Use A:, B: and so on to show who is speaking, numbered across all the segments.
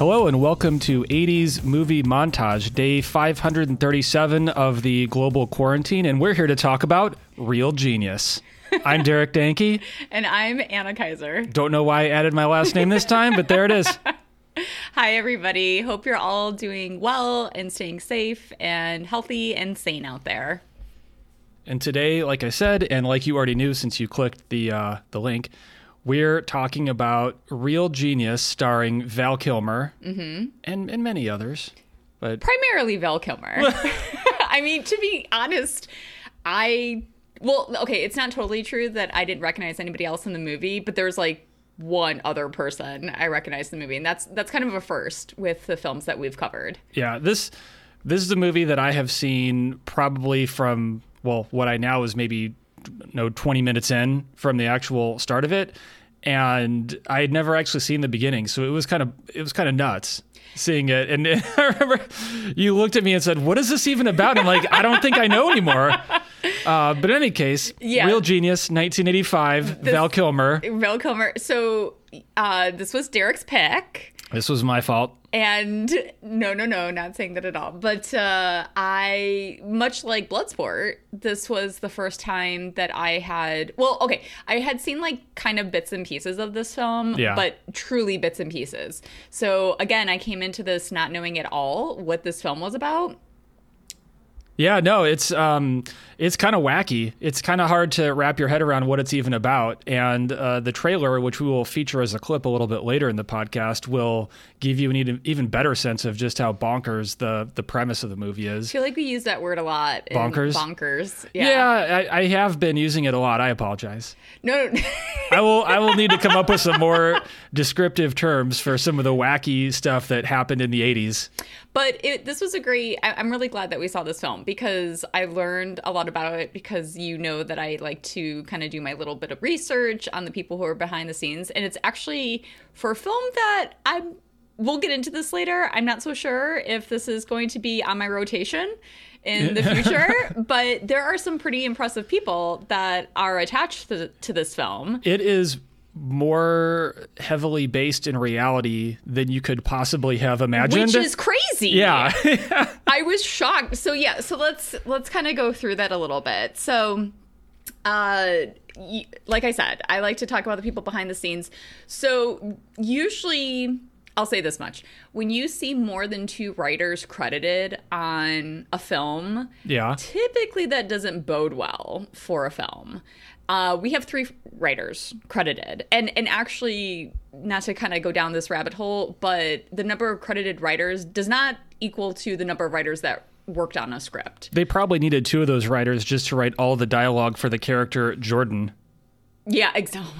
A: Hello and welcome to 80s Movie Montage, day 537 of the global quarantine, and we're here to talk about Real Genius. I'm Derek Danke.
B: And I'm Anna Kaiser.
A: Don't know why I added my last name this time, but there it is.
B: Hi, everybody. Hope you're all doing well and staying safe and healthy and sane out there.
A: And today, like I said, and like you already knew since you clicked the uh, the link, we're talking about Real Genius, starring Val Kilmer mm-hmm. and and many others. But
B: Primarily Val Kilmer. I mean, to be honest, I. Well, okay, it's not totally true that I didn't recognize anybody else in the movie, but there's like one other person I recognized in the movie, and that's that's kind of a first with the films that we've covered.
A: yeah, this this is a movie that I have seen probably from well, what I now is maybe no 20 minutes in from the actual start of it and I had never actually seen the beginning so it was kind of it was kind of nuts seeing it and I remember you looked at me and said what is this even about I'm like I don't think I know anymore uh, but in any case
B: Yeah.
A: Real Genius 1985 Val Kilmer
B: Val Kilmer. So uh, this was Derek's pick.
A: This was my fault
B: And no, no, no, not saying that at all. But uh, I, much like Bloodsport, this was the first time that I had. Well, okay, I had seen like kind of bits and pieces of this film,
A: Yeah.
B: but truly bits and pieces. So again, I came into this not knowing at all what this film was about.
A: Yeah, no, it's um, it's kind of wacky. It's kind of hard to wrap your head around what it's even about. And uh, the trailer, which we will feature as a clip a little bit later in the podcast, will give you an even, even better sense of just how bonkers the the premise of the movie is.
B: I feel like we use that word a lot.
A: Bonkers?
B: Bonkers.
A: Yeah,
B: Yeah.
A: I, I have been using it a lot. I apologize.
B: No, no.
A: I will I will need to come up with some more descriptive terms for some of the wacky stuff that happened in the '80s.
B: But it, this was a great. I, I'm really glad that we saw this film because I learned a lot about it. Because you know that I like to kind of do my little bit of research on the people who are behind the scenes, and it's actually for a film that I'm. We'll get into this later. I'm not so sure if this is going to be on my rotation in the future, but there are some pretty impressive people that are attached to, to this film.
A: It is more heavily based in reality than you could possibly have imagined.
B: Which is crazy.
A: yeah.
B: I was shocked. So yeah, so let's let's kind of go through that a little bit. So uh y- like I said, I like to talk about the people behind the scenes. So usually I'll say this much. When you see more than two writers credited on a film,
A: yeah.
B: typically that doesn't bode well for a film. Uh, we have three writers credited, and and actually, not to kind of go down this rabbit hole, but the number of credited writers does not equal to the number of writers that worked on a script.
A: They probably needed two of those writers just to write all the dialogue for the character Jordan.
B: Yeah, exactly.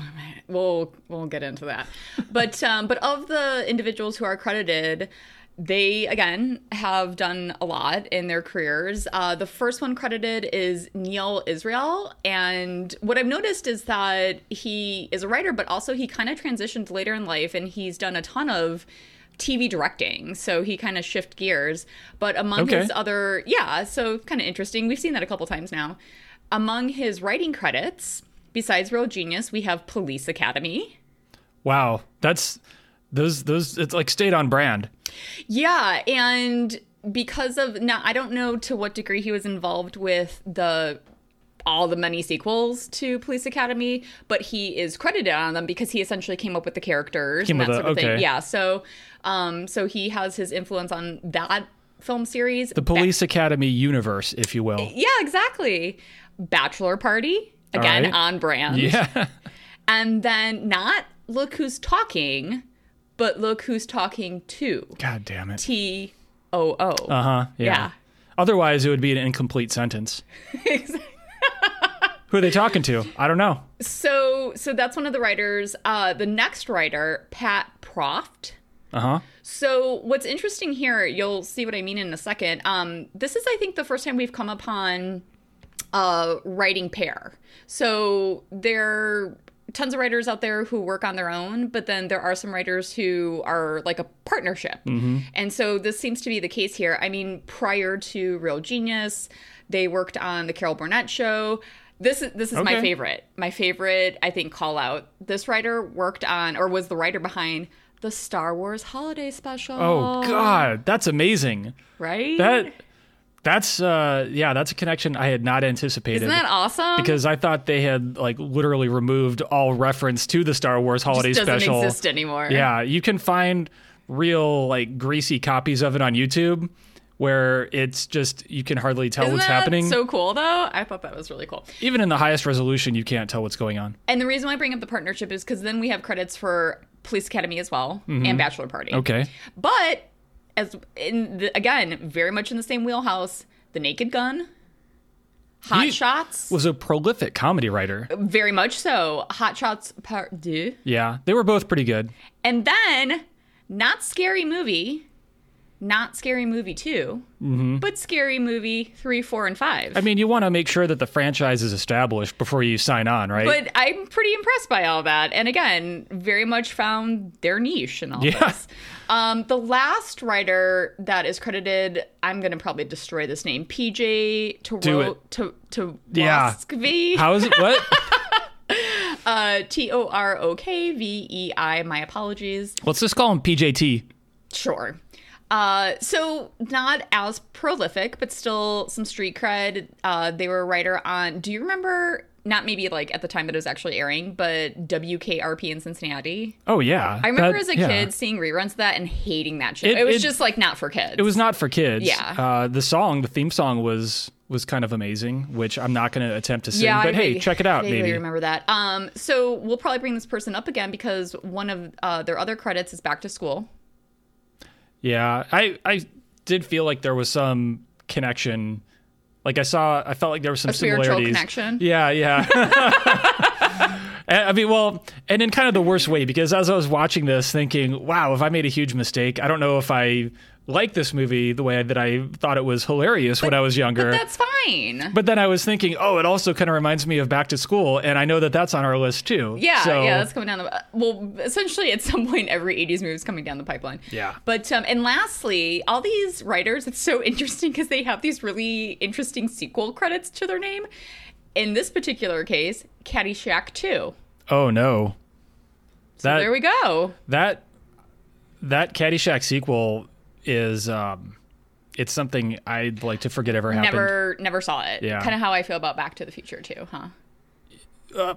B: We'll we'll get into that, but um, but of the individuals who are credited, they again have done a lot in their careers. Uh, the first one credited is Neil Israel, and what I've noticed is that he is a writer, but also he kind of transitioned later in life, and he's done a ton of TV directing, so he kind of shift gears. But among
A: Okay.
B: his other, yeah, so kind of interesting. We've seen that a couple times now. Among his writing credits, besides Real Genius, we have Police Academy.
A: Wow, that's those those. It's like stayed on brand.
B: Yeah, and because of now, I don't know to what degree he was involved with the all the many sequels to Police Academy, but he is credited on them because he essentially came up with the characters
A: Came
B: and that sort
A: the-
B: of thing. Yeah, so um, so he has his influence on that film series.
A: The Police Academy universe, if you will.
B: yeah, exactly. Bachelor Party again
A: right.
B: on brand.
A: Yeah.
B: and then not look who's talking, but look who's talking to
A: God damn it.
B: T O O.
A: Uh huh. Yeah.
B: Yeah.
A: Otherwise, it would be an incomplete sentence. Who are they talking to? I don't know.
B: So so that's one of the writers. Uh, the next writer, Pat Proft.
A: Uh huh.
B: So what's interesting here, you'll see what I mean in a second. Um, this is, I think, the first time we've come upon a writing pair. So there are tons of writers out there who work on their own, but then there are some writers who are like a partnership. Mm-hmm. And so this seems to be the case here. I mean, prior to Real Genius, they worked on the Carol Burnett show. This is this is my favorite. My favorite, I think, call out. This writer worked on or was the writer behind the Star Wars holiday special.
A: Oh God, that's amazing.
B: Right?
A: That that's uh yeah, that's a connection I had not anticipated.
B: Isn't that awesome?
A: because I thought they had like literally removed all reference to the Star Wars holiday
B: it doesn't
A: special.
B: exist anymore.
A: Yeah, you can find real like greasy copies of it on YouTube where it's just you can hardly tell
B: Isn't
A: what's happening.
B: so cool though? I thought that was really cool.
A: Even in the highest resolution, you can't tell what's going on.
B: And the reason why I bring up the partnership is because then we have credits for Police Academy as well and Bachelor Party.
A: Mm-hmm. Okay.
B: But as in the, again, very much in the same wheelhouse, The Naked Gun, Hot
A: He
B: Shots,
A: Was a prolific comedy writer.
B: very much so. Hot Shots Part Deux,
A: Yeah, they were both pretty good.
B: and then not Scary Movie, not Scary Movie 2 but Scary Movie three, four, and five.
A: Mm-hmm. I mean, you want to make sure that the franchise is established before you sign on, right?
B: But I'm pretty impressed by all that. And again, very much found their niche in all
A: Yeah.
B: this. Um, the last writer that is credited, I'm going to probably destroy this name, PJ
A: Do it.
B: to to
A: Yeah. How is it? What?
B: uh, T O R O K V E I. My apologies.
A: Let's just call him PJT.
B: Sure. Uh, so not as prolific, but still some street cred. Uh, they were a writer on. Do you remember? Not maybe like at the time that it was actually airing, but WKRP in Cincinnati.
A: Oh yeah,
B: I remember
A: That-
B: as a
A: yeah.
B: kid seeing reruns of that and hating that shit. It,
A: It-
B: was
A: it-
B: just like not for kids.
A: It was not for kids.
B: Yeah.
A: Uh, the song, the theme song was was kind of amazing, which I'm not going to attempt to sing.
B: Yeah,
A: but
B: I
A: hey, check it out, maybe.
B: remember that. Um, so we'll probably bring this person up again because one of uh, their other credits is Back to School.
A: Yeah, I I did feel like there was some connection. Like I saw, I felt like there was some
B: A
A: similarities.
B: connection?
A: Yeah, yeah. I mean, well, and in kind of the worst way, because as I was watching this, thinking, "Wow, if I made a huge mistake, I don't know if I like this movie the way that I thought it was hilarious when I was younger."
B: That's fine.
A: But then I was thinking, oh, it also kind of reminds me of Back to School, and I know that that's on our list too.
B: Yeah,
A: so,
B: yeah, that's coming down the. Well, essentially, at some point, every '80s movie is coming down the pipeline.
A: Yeah.
B: But um, and lastly, all these writers, it's so interesting because they have these really interesting sequel credits to their name. In this particular case, Caddyshack 2.
A: Oh no,
B: So
A: that
B: there we go.
A: that that Caddyshack sequel is um, it's something I'd like to forget ever happened.
B: Never, never saw it.
A: Yeah.
B: Kind of how I feel about Back to the Future too, huh?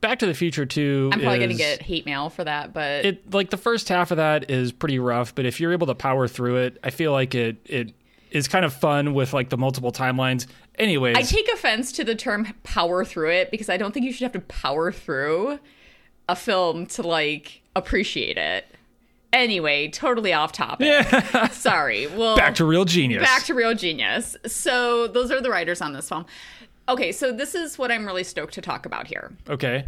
A: Back to the Future Two.
B: I'm probably
A: is,
B: gonna get hate mail for that, but
A: it. Like the first half of that is pretty rough, but if you're able to power through it, I feel like it it is kind of fun with like the multiple timelines. Anyways,
B: I take offense to the term power through it because I don't think you should have to power through a film to like appreciate it. Anyway, totally off topic. Sorry. Well,
A: back to real genius.
B: back to real genius. So those are the writers on this film. Okay, so this is what I'm really stoked to talk about here.
A: okay.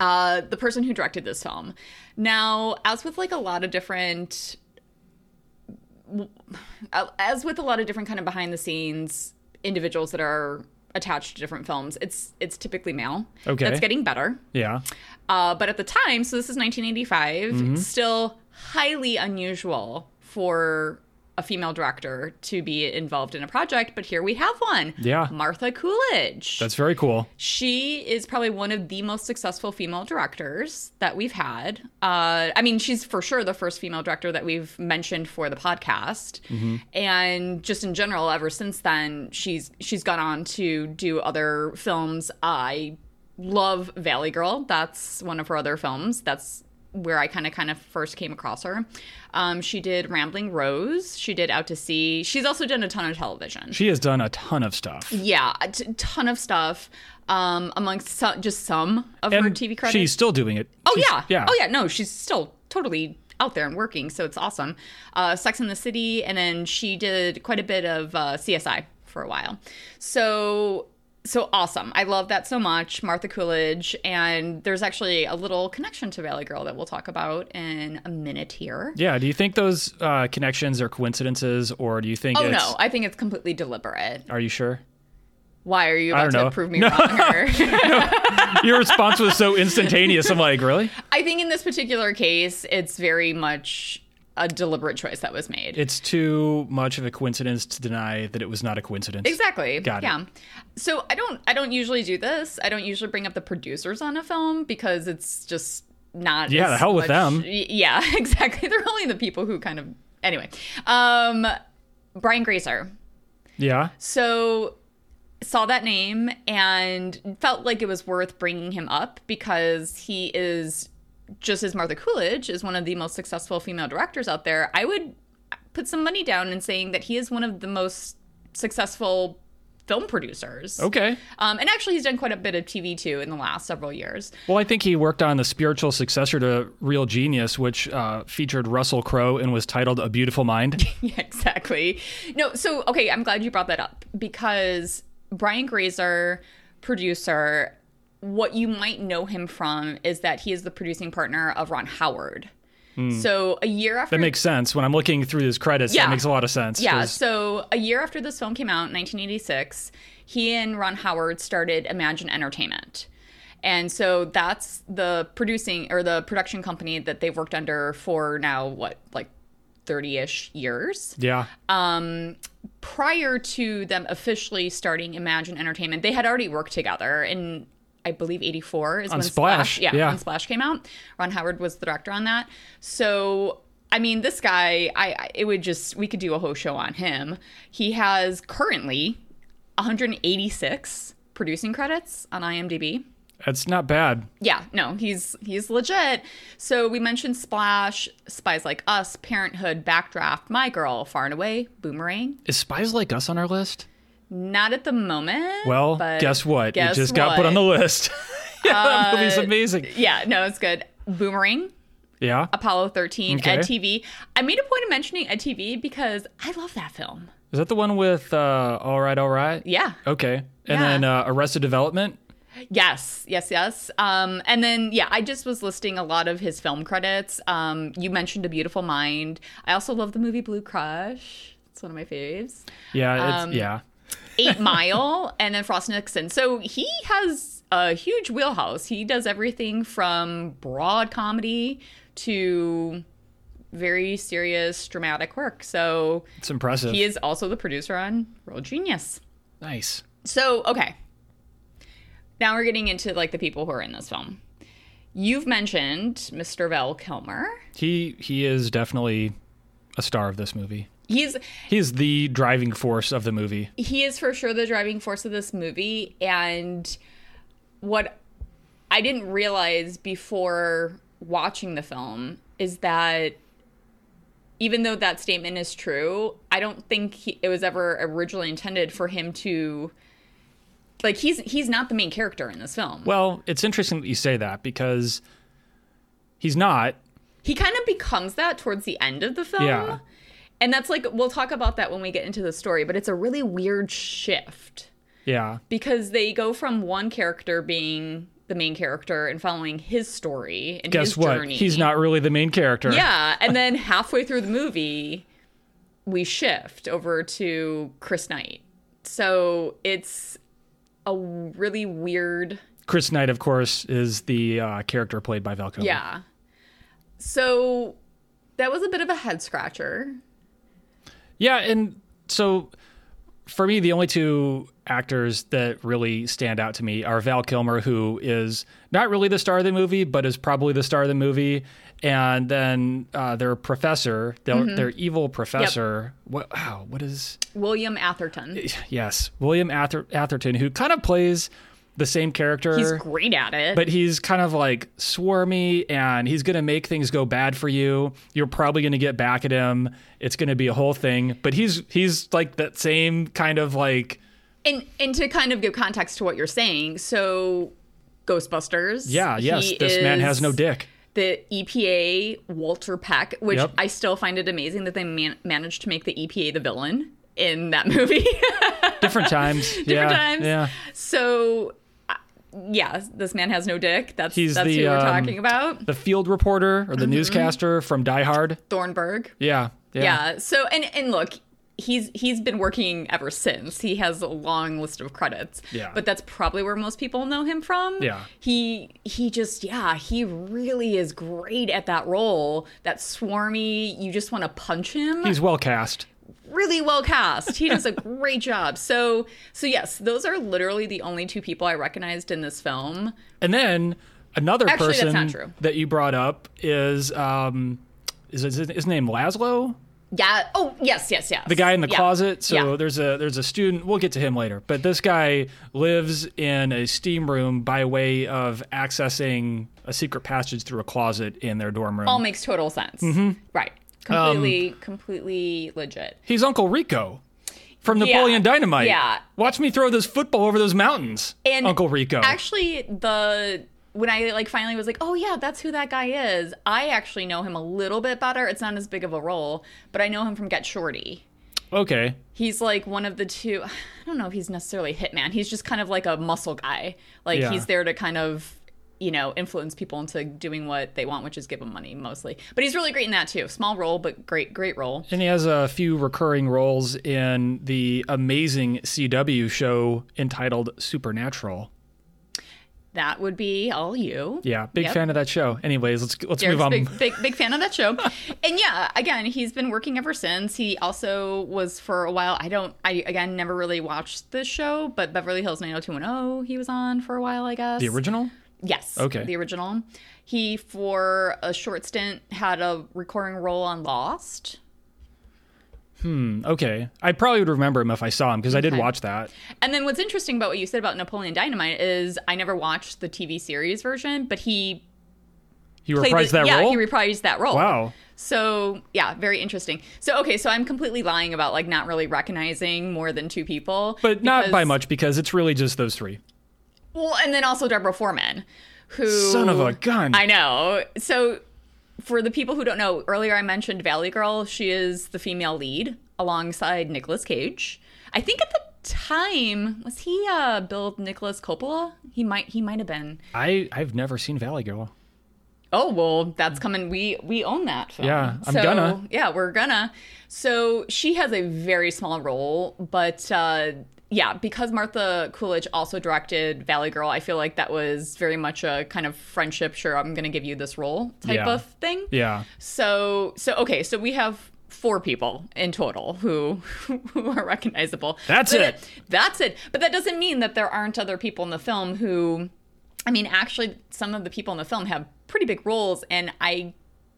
B: Uh, the person who directed this film. Now, as with like a lot of different, as with a lot of different kind of behind the scenes individuals that are attached to different films, it's it's typically male.
A: Okay.
B: that's getting better.
A: Yeah.
B: Uh, but at the time, so this is 1985,
A: Mm-hmm.
B: still highly unusual for a female director to be involved in a project. But here we have one.
A: Yeah.
B: Martha Coolidge.
A: That's very cool.
B: She is probably one of the most successful female directors that we've had. Uh, I mean, she's for sure the first female director that we've mentioned for the podcast, and just in general, ever since then, she's she's gone on to do other films. I love Valley Girl. That's one of her other films. That's where I kind of kind of first came across her. Um, she did Rambling Rose. She did Out to Sea. She's also done a ton of television.
A: She has done a ton of stuff.
B: Yeah, a t- ton of stuff. Um, amongst some, just some of her TV credits.
A: She's still doing it.
B: oh
A: She's-
B: yeah,
A: yeah.
B: Oh yeah. No, she's still totally out there and working, so it's awesome. Uh, Sex in the City, and then she did quite a bit of uh, CSI for a while. So so awesome. I love that so much, Martha Coolidge. And there's actually a little connection to Valley Girl that we'll talk about in a minute here.
A: Yeah. Do you think those uh, connections are coincidences, or do you think?
B: Oh
A: it's,
B: no, I think it's completely deliberate.
A: Are you sure?
B: Why are you about to
A: know.
B: prove me
A: No.
B: wrong? Or?
A: Your response was so instantaneous. I'm like, really?
B: I think in this particular case, it's very much a deliberate choice that was made.
A: It's too much of a coincidence to deny that it was not a coincidence.
B: Exactly.
A: Got it.
B: yeah. So I don't I don't usually do this. I don't usually bring up the producers on a film because it's just not
A: Yeah, the hell with
B: much-
A: them.
B: Yeah, exactly. They're only the people who kind of anyway. Um, Brian Grazer.
A: Yeah.
B: So saw that name and felt like it was worth bringing him up because he is just as Martha Coolidge is one of the most successful female directors out there. I would put some money down in saying that he is one of the most successful film producers.
A: Okay.
B: Um, and actually, he's done quite a bit of TV too in the last several years.
A: Well, I think he worked on the spiritual successor to Real Genius, which uh, featured Russell Crowe and was titled A Beautiful Mind.
B: Yeah, exactly. No, so okay, I'm glad you brought that up because Brian Grazer, producer, what you might know him from is that he is the producing partner of Ron Howard. So a year after.
A: That makes sense. When I'm looking through his credits,
B: Yeah.
A: that makes a lot of sense.
B: Yeah,
A: 'cause-
B: so a year after this film came out in 1986, he and Ron Howard started Imagine Entertainment. And so that's the producing or the production company that they've worked under for now, what, like 30 ish years.
A: Yeah.
B: Um, prior to them officially starting Imagine Entertainment, they had already worked together in, I believe, 84 is
A: On
B: when
A: Splash,
B: yeah,
A: yeah.
B: when Splash came out. Ron Howard was the director on that. So, I mean, this guy, I, I it would just, we could do a whole show on him. He has currently 186 producing credits on IMDb.
A: That's not bad.
B: Yeah, no, he's he's legit. So we mentioned Splash, Spies Like Us, Parenthood, Backdraft, My Girl, Far and Away, Boomerang.
A: Is Spies Like Us on our list?
B: Not at the moment.
A: Well,
B: but
A: guess what?
B: guess
A: it just got put on the?
B: Uh,
A: list. yeah, that movie's amazing.
B: Yeah, no, it's good. Boomerang,
A: Yeah.
B: Apollo 13,
A: Okay.
B: Ed TV. I made a point of mentioning Ed TV because I love that film.
A: Is that the one with uh, All Right, All Right?
B: Yeah.
A: Okay. And
B: Yeah.
A: then uh, Arrested Development?
B: Yes, yes, yes. Um, and then yeah, I just was listing a lot of his film credits. Um, you mentioned A Beautiful Mind. I also love the movie Blue Crush. It's one of my faves.
A: Yeah. It's,
B: Um,
A: yeah.
B: Eight Mile, and then Frost Nixon. So he has a huge wheelhouse. He does everything from broad comedy to very serious dramatic work. So
A: It's impressive.
B: he is also the producer on Real Genius.
A: nice.
B: So, okay. Now we're getting into like the people who are in this film. You've mentioned Mr. Val Kilmer.
A: He he is definitely a star of this movie.
B: He's
A: He's the driving force of the movie.
B: he is for sure the driving force of this movie and what I didn't realize before watching the film is that even though that statement is true, I don't think he, it was ever originally intended for him to like he's he's not the main character in this film.
A: Well, it's interesting that you say that because he's not.
B: he kind of becomes that towards the end of the film.
A: Yeah.
B: And that's like we'll talk about that when we get into the story, but it's a really weird shift
A: Yeah.
B: because they go from one character being the main character and following his story and
A: Guess
B: his
A: what?
B: journey.
A: He's not really the main character.
B: Yeah, and then halfway through the movie we shift over to Chris Knight. So it's a really weird
A: Chris Knight, of course, is the uh, character played by Val Kilmer.
B: yeah. So that was a bit of a head scratcher.
A: Yeah, and so for me, the only two actors that really stand out to me are Val Kilmer, who is not really the star of the movie, but is probably the star of the movie, and then uh, their professor, their,
B: Mm-hmm.
A: their evil professor. What? Wow, what is?
B: William Atherton.
A: Yes, William Ather- Atherton, who kind of plays the same character.
B: He's great at it.
A: but he's kind of like swarmy and he's going to make things go bad for you. You're probably going to get back at him. It's going to be a whole thing. But he's he's like that same kind of like
B: and and to kind of give context to what you're saying, so Ghostbusters.
A: yeah, yes, this man has no dick.
B: The EPA Walter Peck, which
A: Yep.
B: I still find it amazing that they man- managed to make the EPA the villain in that movie.
A: Different times.
B: Different
A: yeah,
B: times.
A: Yeah.
B: so, yeah, this man has no dick. That's
A: He's
B: that's
A: the,
B: who we're
A: um,
B: talking about.
A: The field reporter or the
B: Mm-hmm.
A: newscaster from Die Hard.
B: Thornburg.
A: Yeah. Yeah.
B: Yeah. So and and look, he's he's been working ever since. He has a long list of credits.
A: Yeah.
B: But that's probably where most people know him from.
A: Yeah.
B: He he just yeah, he really is great at that role. That swarmy, you just want to punch him.
A: He's well cast.
B: Really well cast. He does a great job. So so yes, those are literally the only two people I recognized in this film.
A: And then Another
B: Actually,
A: person that you brought up is um, is his, his name Lazlo?
B: Yeah. Oh, yes, yes, yes.
A: the guy in the
B: Yeah.
A: closet. So
B: Yeah.
A: there's a there's a student. We'll get to him later. But this guy lives in a steam room by way of accessing a secret passage through a closet in their dorm room.
B: all makes total sense.
A: Mm-hmm.
B: Right.
A: Um,
B: Completely, completely legit.
A: He's Uncle Rico from
B: Yeah.
A: Napoleon Dynamite.
B: Yeah.
A: Watch me throw this football over those mountains.
B: And
A: Uncle Rico.
B: Actually, the when I like finally was like, oh yeah, that's who that guy is. I actually know him a little bit better. It's not as big of a role, but I know him from Get Shorty.
A: okay.
B: He's like one of the two. I don't know if he's necessarily hitman. He's just kind of like a muscle guy. Like
A: Yeah.
B: he's there to kind of you know influence people into doing what they want, which is give them money mostly. But he's really great in that too. Small role, but great, great role.
A: And he has a few recurring roles in the amazing CW show entitled Supernatural.
B: That would be all you.
A: Yeah, big
B: Yep.
A: fan of that show. Anyways, let's let's
B: Derek's
A: move on.
B: big, big, big fan of that show. and yeah, again, he's been working ever since. He also was for a while. I don't. I again never really watched this show, but Beverly Hills 90210 he was on for a while, I guess.
A: The original?
B: Yes.
A: Okay.
B: The original. He for a short stint had a recurring role on Lost. Hmm.
A: Okay. I probably would remember him if I saw him because I did watch that.
B: And then what's interesting about what you said about Napoleon Dynamite is I never watched the TV series version, but he
A: He reprised
B: the-
A: that
B: yeah,
A: role?
B: he reprised that role.
A: Wow.
B: So yeah, very interesting. So okay, so I'm completely lying about like not really recognizing more than two people,
A: But not by much because it's really just those three.
B: Well, and then also Deborah Foreman, who
A: Son of a gun.
B: I know. So for the people who don't know, earlier I mentioned Valley Girl. She is the female lead alongside Nicolas Cage. I think at the time was he uh Bill Nicolas Coppola? He might he might have been.
A: I, I've never seen Valley Girl.
B: Oh well, that's coming. We we own that film.
A: Yeah, I'm
B: so,
A: gonna.
B: Yeah, we're gonna. So she has a very small role, but uh, yeah, because Martha Coolidge also directed Valley Girl, I feel like that was very much a kind of friendship. Sure, I'm gonna give you this role type
A: Yeah.
B: of thing.
A: Yeah.
B: So so okay, so we have four people in total who who are recognizable.
A: That's
B: But
A: it.
B: That's it. But that doesn't mean that there aren't other people in the film who I mean, actually some of the people in the film have pretty big roles and I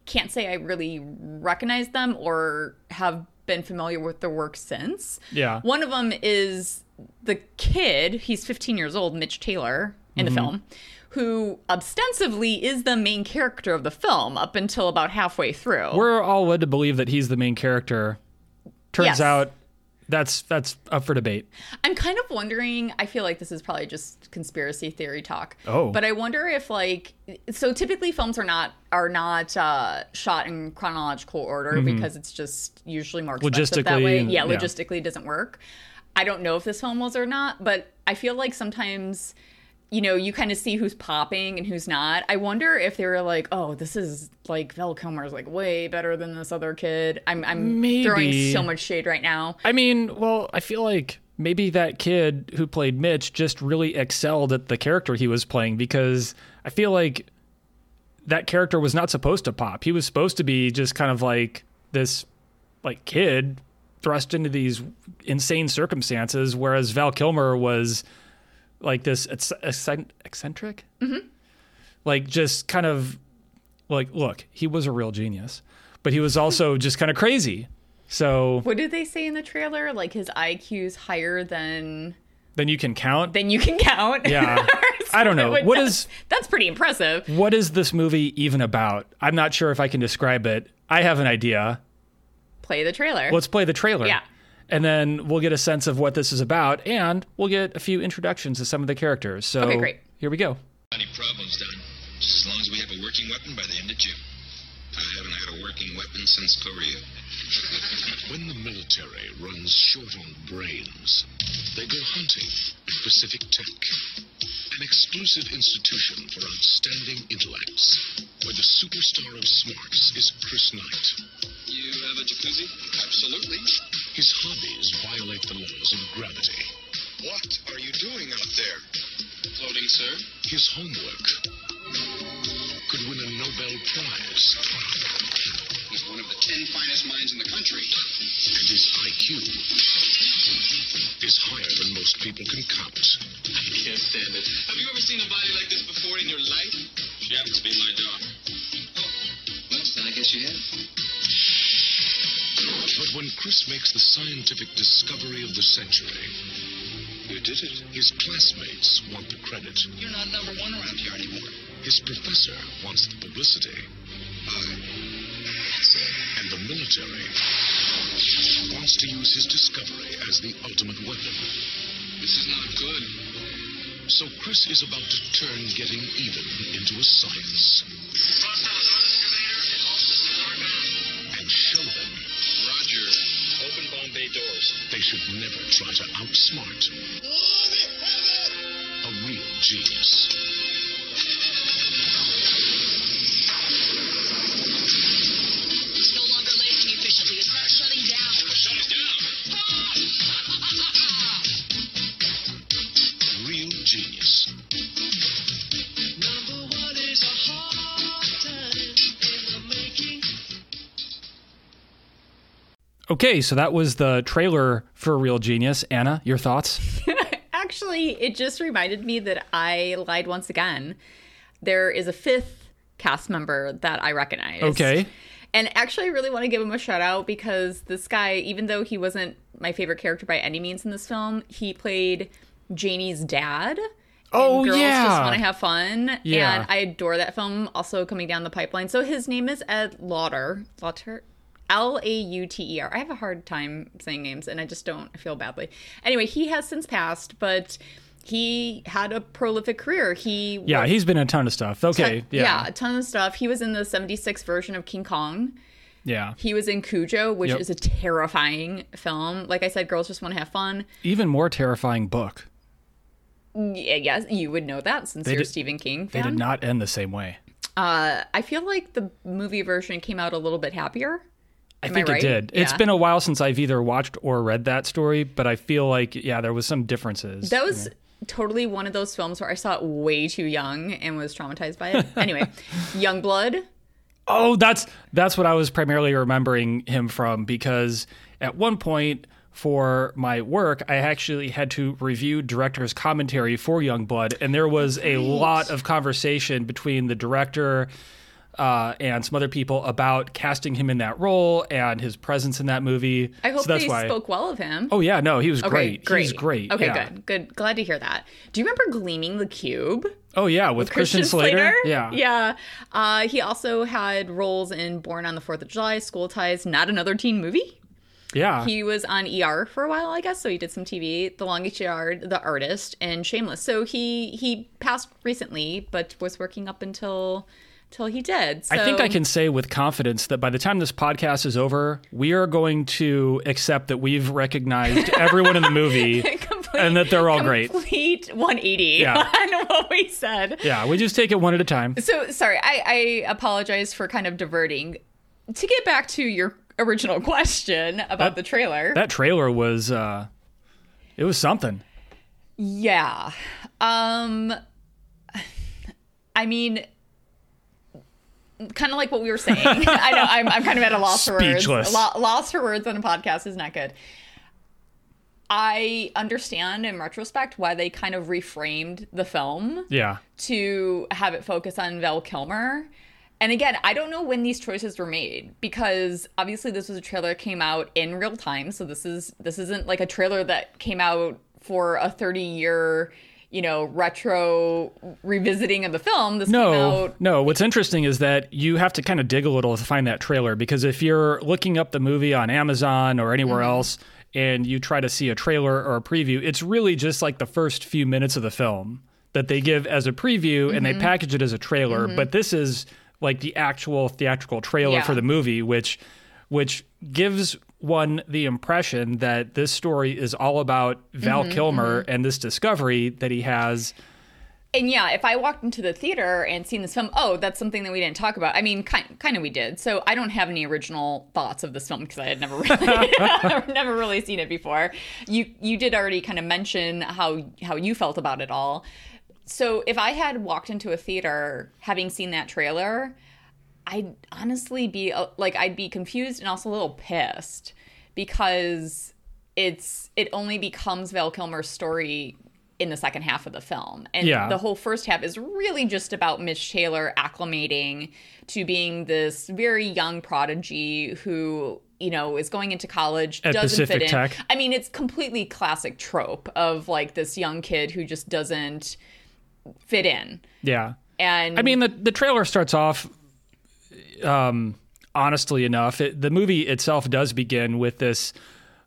B: can't say I really recognize them or have been familiar with their work since.
A: Yeah.
B: One of them is the kid, he's 15 years old, Mitch Taylor in
A: Mm-hmm.
B: the film, who ostensibly is the main character of the film up until about halfway through.
A: We're all led to believe that he's the main character. Turns
B: Yes.
A: out that's that's up for debate.
B: I'm kind of wondering. I feel like this is probably just conspiracy theory talk.
A: Oh.
B: but I wonder if like so typically films are not are not uh, shot in chronological order because it's just usually more expensive that
A: Mm-hmm. Logistically,
B: way. Yeah,
A: yeah.
B: logistically it doesn't work. I don't know if this film was or not, but I feel like sometimes. You know, you kind of see who's popping and who's not. I wonder if they were like, "Oh, this is like Val Kilmer's like way better than this other kid." I'm I'm
A: Maybe.
B: throwing so much shade right now.
A: I mean, well, I feel like maybe that kid who played Mitch just really excelled at the character he was playing because I feel like that character was not supposed to pop. He was supposed to be just kind of like this like kid thrust into these insane circumstances whereas Val Kilmer was like this ecc- ecc- eccentric? Mm-hmm. Like just kind of like look, he was a real genius, but he was also just kind of crazy. So
B: What did they say in the trailer? Like his IQ's higher than
A: then you can count.
B: than you can count.
A: Yeah. I don't know.
B: What
A: is-
B: that's pretty impressive.
A: What is this movie even about? I'm not sure if I can describe it. I have an idea.
B: Play the trailer.
A: Let's play the trailer.
B: Yeah.
A: And then we'll get a sense of what this is about, and we'll get a few introductions to some of the characters. So
B: Okay, great.
A: here we go.
C: Any problems, Don? Just as long as we have a working weapon by the end of June. I haven't had a working weapon since Korea.
D: When the military runs short on brains, they go hunting at Pacific Tech, an exclusive institution for outstanding intellects, where the superstar of smarts is Chris Knight.
C: You have a jacuzzi? Absolutely.
D: His hobbies violate the laws of gravity.
C: What are you doing out there? Floating, sir.
D: His homework could win a Nobel Prize,
C: He's one of the ten finest minds in the country.
D: and his IQ is higher than most people can count.
C: I can't stand it. Have you ever seen a body like this before in your life? She happens to be my daughter.
E: Well, then I guess you have.
D: But when Chris makes the scientific discovery of the century,
C: You did it.
D: his classmates want the credit.
E: You're not number one around here anymore.
D: His professor wants the publicity.
E: That's it.
D: And the military wants to use his discovery as the ultimate weapon.
C: This is not good.
D: So Chris is about to turn getting even into a science. Uh-huh. Should never try to outsmart a real genius.
A: Okay, so that was the trailer for Real Genius. Anna, your thoughts?
B: Actually, it just reminded me that I lied once again. There is a fifth cast member that I recognize.
A: Okay.
B: And actually, I really want to give him a shout out because this guy, even though he wasn't my favorite character by any means in this film, he played Janie's dad.
A: Oh,
B: Girls
A: yeah.
B: Just Want to Have Fun.
A: Yeah.
B: And I adore that film, also coming down the pipeline. So his name is Ed Lauder. Lauter? L A U T E R. I have a hard time saying names and I just don't feel badly. Anyway, he has since passed, but he had a prolific career. He
A: Yeah, he's been in a ton of stuff. Okay,
B: yeah.
A: yeah.
B: a ton of stuff. He was in the 76 version of King Kong.
A: Yeah.
B: He was in Cujo, which
A: Yep.
B: is a terrifying film. Like I said, girls just want to have fun.
A: Even more terrifying book.
B: Yeah, yes, you would know that since you're
A: did-
B: Stephen King
A: They did not end the same way.
B: Uh, I feel like the movie version came out a little bit happier.
A: I
B: Am I
A: think
B: right?
A: it did. It's been a while since I've either watched or read that story, but I feel like yeah, there was some differences.
B: That was totally one of those films where I saw it way too young and was traumatized by it. anyway, Youngblood.
A: Oh, that's that's what I was primarily remembering him from because at one point for my work, I actually had to review director's commentary for Youngblood, and there was a lot of conversation between the director uh, and some other people about casting him in that role and his presence in that movie.
B: I hope
A: so
B: they
A: why.
B: spoke well of him.
A: Oh yeah, no, he was
B: okay,
A: great.
B: great.
A: He was great.
B: Okay,
A: yeah.
B: good, good. Glad to hear that. Do you remember Gleaming the Cube?
A: Oh yeah, with, Christian, Slater. Yeah.
B: Yeah. Uh, he also had roles in Born on the Fourth of July, School Ties, Not Another Teen Movie.
A: Yeah.
B: He was on ER for a while, I guess. So he did some TV, The Longest Yard, The Artist, and Shameless. So he he passed recently, but was working up until till he did. So
A: I think I can say with confidence that by the time this podcast is over, we are going to accept that we've recognized everyone in the movie
B: complete,
A: and that they're all great.
B: Complete 180
A: Yeah.
B: on what we said.
A: Yeah, we just take it one at a time.
B: So sorry, I, I apologize for kind of diverting. To get back to your original question about the trailer.
A: That trailer was uh it was something.
B: yeah. Um I mean kind of like what we were saying. I know I'm, I'm kind of at a loss for words.
A: Speechless.
B: Lo- loss for words on a podcast is not good. I understand in retrospect why they kind of reframed the film
A: Yeah.
B: to have it focus on Val Kilmer. And again, I don't know when these choices were made because obviously this was a trailer that came out in real time. So this is this isn't like a trailer that came out for a 30 year, you know, retro revisiting of the film. This
A: No,
B: out
A: no. What's interesting is that you have to kind of dig a little to find that trailer because if you're looking up the movie on Amazon or anywhere
B: Mm-hmm.
A: else and you try to see a trailer or a preview, it's really just like the first few minutes of the film that they give as a preview and
B: Mm-hmm.
A: they package it as a trailer. But this is like the actual theatrical trailer
B: Yeah.
A: for the movie, which which gives one the impression that this story is all about Val
B: Mm-hmm,
A: Kilmer and this discovery that he has.
B: And yeah, if I walked into the theater and seen this film, oh, that's something that we didn't talk about. I mean, kind, kind of we did. So I don't have any original thoughts of this film because I had never really, never really seen it before. You you did already kind of mention how how you felt about it all. So if I had walked into a theater having seen that trailer, I'd honestly be uh, like I'd be confused and also a little pissed because it's it only becomes Val Kilmer's story in the second half of the film. And
A: Yeah.
B: the whole first half is really just about Mitch Taylor acclimating to being this very young prodigy who, you know, is going into college,
A: At
B: doesn't
A: Pacific
B: fit in.
A: Tech.
B: I mean, it's completely classic trope of like this young kid who just doesn't fit in.
A: Yeah.
B: And
A: I mean, the the trailer starts off, um, honestly enough, it, the movie itself does begin with this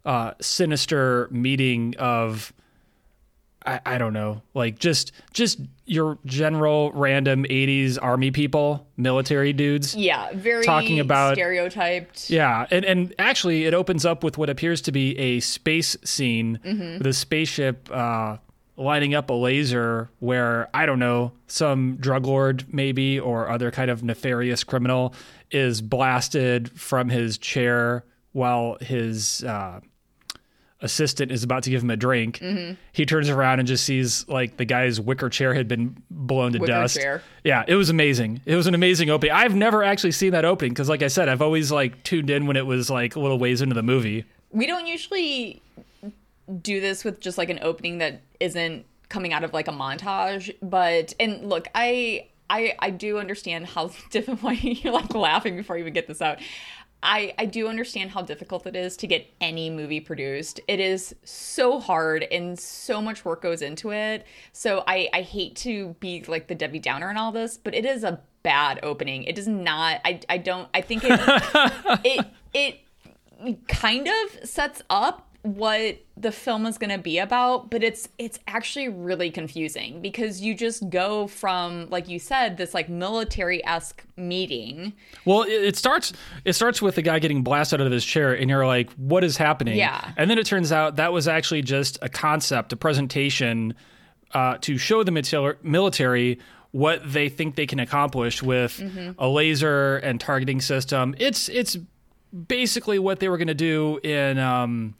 A: uh, sinister meeting of, I, I don't know, like just just your general random '80s army people, military dudes.
B: yeah, very
A: talking about-
B: stereotyped.
A: Yeah, and and actually, it opens up with what appears to be a space scene with a spaceship uh, lighting up a laser. Where I don't know, some drug lord maybe or other kind of nefarious criminal is blasted from his chair while his uh, assistant is about to give him a drink. He turns around and just sees like the guy's wicker chair had been blown to
B: Wicker
A: dust.
B: chair.
A: Yeah, it was amazing. It was an amazing opening. I've never actually seen that opening because, like I said, I've always like tuned in when it was like a little ways into the movie.
B: we don't usually do this with just like an opening that isn't coming out of like a montage but and look i i i do understand how difficult you're like laughing before you even get this out I, I do understand how difficult it is to get any movie produced. It is so hard and so much work goes into it. So I, I hate to be like the Debbie Downer and all this, but it is a bad opening. It does not I, I don't I think it it it kind of sets up what the film is going to be about but it's it's actually really confusing because you just go from like you said this like military-esque meeting
A: Well, it, it starts it starts with the guy getting blasted out of his chair, and you're like, "What is happening?"
B: Yeah.
A: And then it turns out that was actually just a concept, a presentation uh, to show the military what they think they can accomplish with a laser and targeting system. It's it's basically what they were going to do in. Um,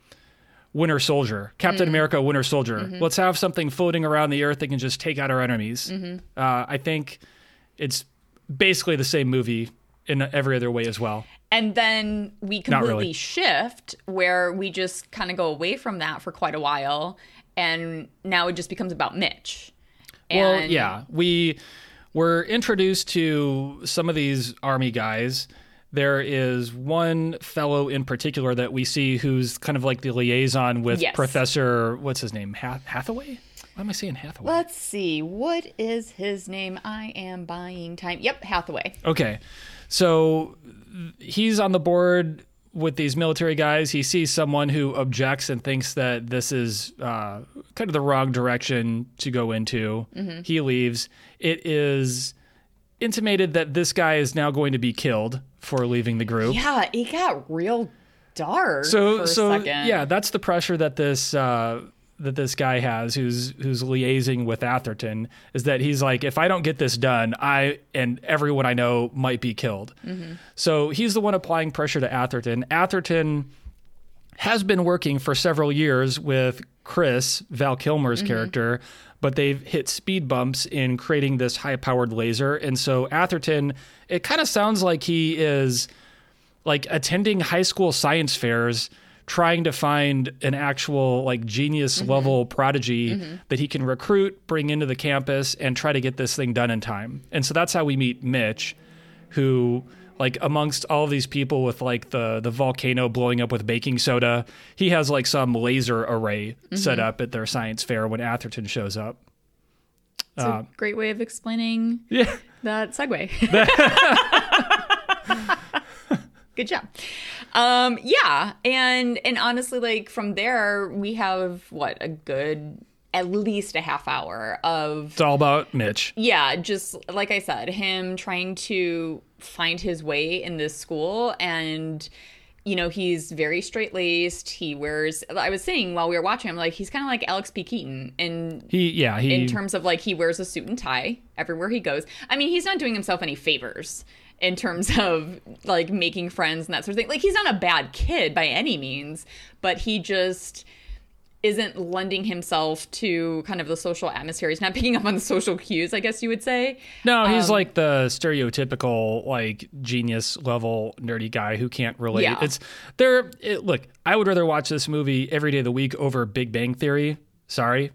A: Winter Soldier, Captain mm-hmm. America, Winter Soldier. Mm-hmm. Let's have something floating around the earth that can just take out our enemies. Mm-hmm. Uh, I think it's basically the same movie in every other way as well.
B: and then we completely
A: really.
B: shift where we just kind of go away from that for quite a while and now it just becomes about Mitch
A: Well, yeah, we were introduced to some of these army guys. There is one fellow in particular that we see who's kind of like the liaison with
B: Yes.
A: Professor. What's his name? Hath- Hathaway. Why am I saying Hathaway?
B: let's see what is his name i am buying time yep hathaway
A: Okay. So he's on the board with these military guys. He sees someone who objects and thinks that this is uh, kind of the wrong direction to go into. He leaves. It is intimated that this guy is now going to be killed for leaving the group.
B: yeah it got real dark
A: so
B: for a
A: so yeah, that's the pressure that this uh, that this guy has, who's who's liaising with Atherton, is that he's like, if I don't get this done, I and everyone I know might be killed. So he's the one applying pressure to Atherton. Atherton has been working for several years with Chris Val Kilmer's character, but they've hit speed bumps in creating this high-powered laser, and so Atherton, it kind of sounds like he is like attending high school science fairs trying to find an actual like genius mm-hmm. level prodigy mm-hmm. that he can recruit bring into the campus and try to get this thing done in time. And so that's how we meet mitch who like amongst all of these people with like the the volcano blowing up with baking soda he has like some laser array set up at their science fair when atherton shows up
B: It's a great way of explaining
A: yeah
B: that segue. Good job. Um, yeah, and and honestly, like from there, we have what a good at least a half hour of
A: it's all about mitch
B: yeah, just like I said, him trying to find his way in this school and you know, he's very straight laced. He wears I was saying while we were watching him, like he's kinda like Alex P. Keaton and
A: he yeah he
B: in terms of like he wears a suit and tie everywhere he goes. I mean, he's not doing himself any favors in terms of like making friends and that sort of thing. Like he's not a bad kid by any means, but he just isn't lending himself to kind of the social atmosphere. He's not picking up on the social cues, I guess you would say.
A: No, he's
B: Um,
A: like the stereotypical like genius level nerdy guy who can't relate.
B: Yeah.
A: It's there. It, look, I would rather watch this movie every day of the week over Big Bang Theory. Sorry,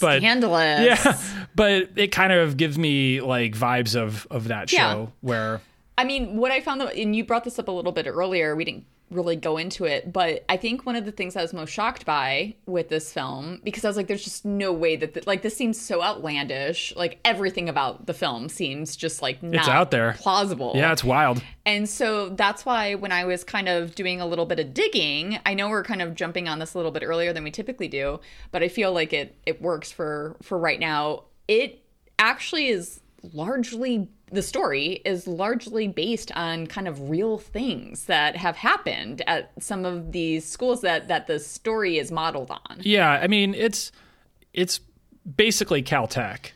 A: but
B: Scandalous.
A: yeah, but it kind of gives me like vibes of of that show
B: Yeah.
A: where
B: I mean, what I found, though, and you brought this up a little bit earlier, we didn't really go into it, but I think one of the things I was most shocked by with this film, because I was like, there's just no way that, th- like, this seems so outlandish. Like, everything about the film seems just like not
A: out there.
B: plausible.
A: yeah, it's wild.
B: And so that's why when I was kind of doing a little bit of digging, I know we're kind of jumping on this a little bit earlier than we typically do, but I feel like it it works for for right now. It actually is largely the story is largely based on kind of real things that have happened at some of these schools that that the story is modeled on.
A: Yeah, I mean it's it's basically Caltech.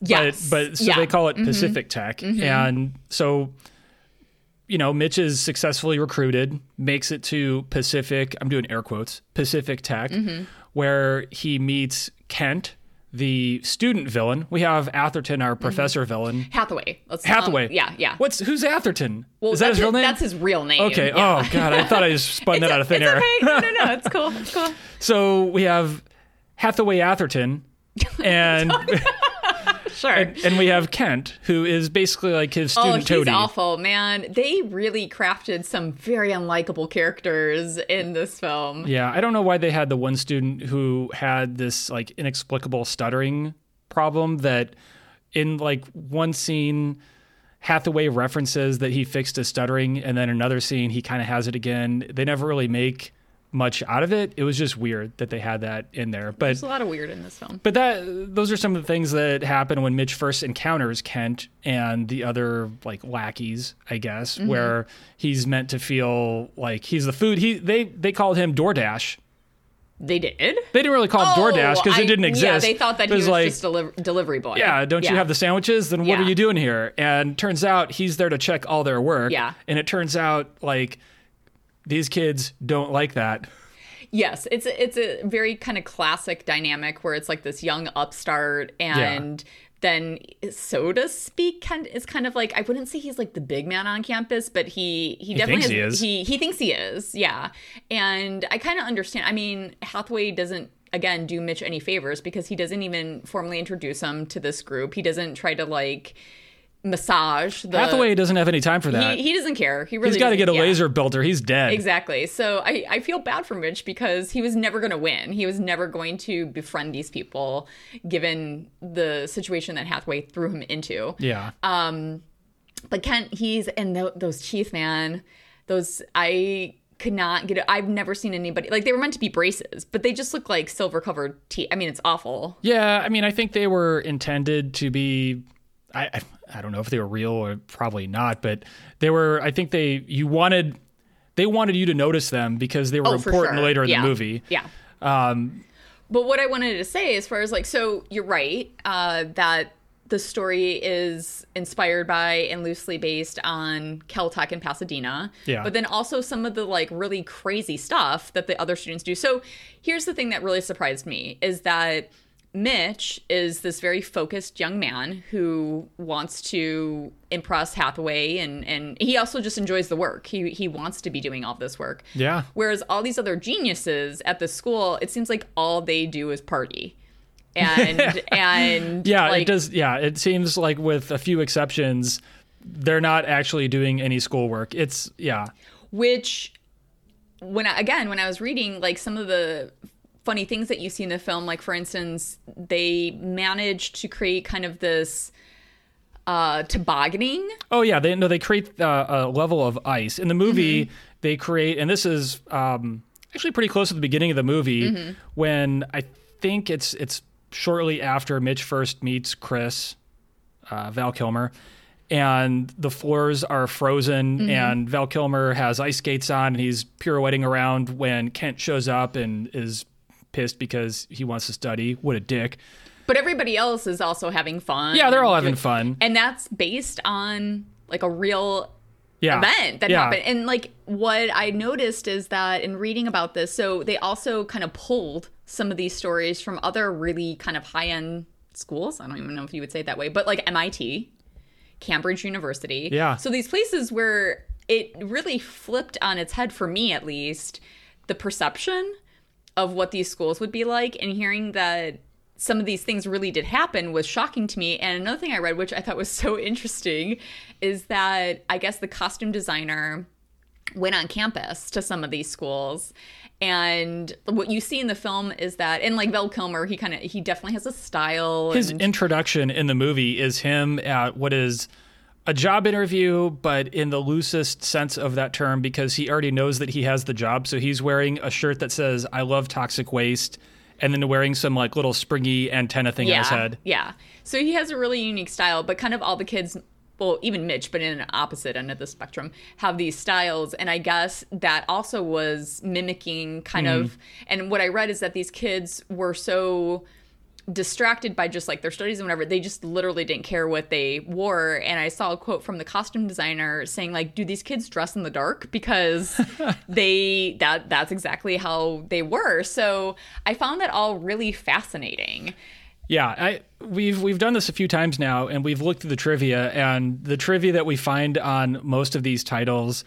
B: Yes.
A: But but so
B: Yeah. Mm-hmm.
A: they call it Pacific Tech. And so you know, Mitch is successfully recruited, makes it to Pacific, I'm doing air quotes, Pacific Tech,
B: Mm-hmm.
A: where he meets Kent, the student villain. We have Atherton,
B: Mm-hmm.
A: our professor villain.
B: Hathaway. Let's, um,
A: Hathaway.
B: yeah, yeah.
A: What's who's Atherton?
B: well,
A: is that
B: that's
A: his real name?
B: That's his real name.
A: Okay.
B: Yeah.
A: Oh God, I thought I just spun that out of thin
B: it's
A: air.
B: okay. No, no, no. It's cool. It's cool.
A: So we have Hathaway Atherton, and
B: Sure.
A: and we have Kent, who is basically like his student.
B: Oh,
A: student
B: he's
A: toady.
B: awful, man. They really crafted some very unlikable characters in this film.
A: Yeah, I don't know why they had the one student who had this like inexplicable stuttering problem that in like one scene Hathaway references that he fixed his stuttering and then another scene he kind of has it again. They never really make much out of it. It was just weird that they had that in there. But
B: There's a lot of weird in this film.
A: But that those are some of the things that happen when Mitch first encounters Kent and the other like lackeys, I guess,
B: Mm-hmm.
A: where he's meant to feel like he's the food. He they they called him DoorDash.
B: They did.
A: They didn't really call him DoorDash because it didn't exist.
B: Yeah, they thought that he was
A: like,
B: just delivery boy.
A: yeah, don't you have the sandwiches? Then what
B: Yeah.
A: are you doing here? And turns out he's there to check all their work.
B: Yeah.
A: And it turns out like these kids don't like that.
B: Yes, it's a, it's a very kind of classic dynamic where it's like this young upstart and then so to speak kind is kind of like I wouldn't say he's like the big man on campus, but he he, definitely
A: thinks he is.
B: he he thinks he is. Yeah. And I kind of understand. I mean, Hathaway doesn't again do Mitch any favors because he doesn't even formally introduce him to this group. He doesn't try to like massage the
A: Hathaway doesn't have any time for that.
B: he, he doesn't care. He really
A: he's got to get a
B: yeah.
A: laser builder. He's dead.
B: Exactly. So I, I feel bad for Mitch because he was never going to win. He was never going to befriend these people given the situation that Hathaway threw him into.
A: Yeah.
B: Um, But Kent, he's and th- those teeth, man. Those I could not get it. I've never seen anybody like they were meant to be braces, but they just look like silver covered teeth. I mean, it's awful.
A: Yeah, I mean, I think they were intended to be. I, I I don't know if they were real or probably not, but they were. I think they you wanted they wanted you to notice them because they were
B: Oh,
A: important
B: sure.
A: later in
B: Yeah.
A: the movie.
B: Yeah.
A: Um,
B: But what I wanted to say, as far as like, so you're right uh, that the story is inspired by and loosely based on Caltech and Pasadena.
A: Yeah.
B: But then also some of the like really crazy stuff that the other students do. So here's the thing that really surprised me is that Mitch is this very focused young man who wants to impress Hathaway and and he also just enjoys the work. He he wants to be doing all this work.
A: Yeah.
B: Whereas all these other geniuses at the school, it seems like all they do is party. And and
A: yeah,
B: like,
A: it does. Yeah, it seems like with a few exceptions, they're not actually doing any schoolwork. It's yeah,
B: which when I, again when I was reading like some of the funny things that you see in the film, like for instance, they managed to create kind of this uh tobogganing.
A: Oh yeah, they no they create uh, a level of ice. In the movie. They create, and this is um, actually pretty close to the beginning of the movie when I think it's it's shortly after Mitch first meets Chris, uh, Val Kilmer, and the floors are frozen, and Val Kilmer has ice skates on, and he's pirouetting around when Kent shows up and is pissed because he wants to study. What a dick!
B: but everybody else is also having fun
A: Yeah, they're all having fun.
B: and that's based on like a real
A: Yeah,
B: event that
A: yeah.
B: happened. And like what I noticed is that in reading about this, so they also kind of pulled some of these stories from other really kind of high end schools. I don't even know if you would say it that way, but like MIT, Cambridge University.
A: Yeah.
B: So these places where it really flipped on its head for me at least the perception of what these schools would be like and hearing that some of these things really did happen was shocking to me. And another thing I read, which I thought was so interesting, is that I guess the costume designer went on campus to some of these schools and what you see in the film is that and like val kilmer he kind of he definitely has a style
A: His
B: and,
A: introduction in the movie is him at what is a job interview, but in the loosest sense of that term, because he already knows that he has the job. So he's wearing a shirt that says, I love toxic waste, and then wearing some like little springy antenna thing on his head.
B: Yeah. So he has a really unique style, but kind of all the kids, well, even Mitch, but in an opposite end of the spectrum, have these styles. And I guess that also was mimicking kind
A: Mm-hmm.
B: of, and what I read is that these kids were so distracted by just like their studies and whatever they just literally didn't care what they wore. And i saw a quote from the costume designer saying like do these kids dress in the dark? Because they that that's exactly how they were. So i found that all really fascinating.
A: Yeah, I we've we've done this a few times now, and we've looked through the trivia, and the trivia that we find on most of these titles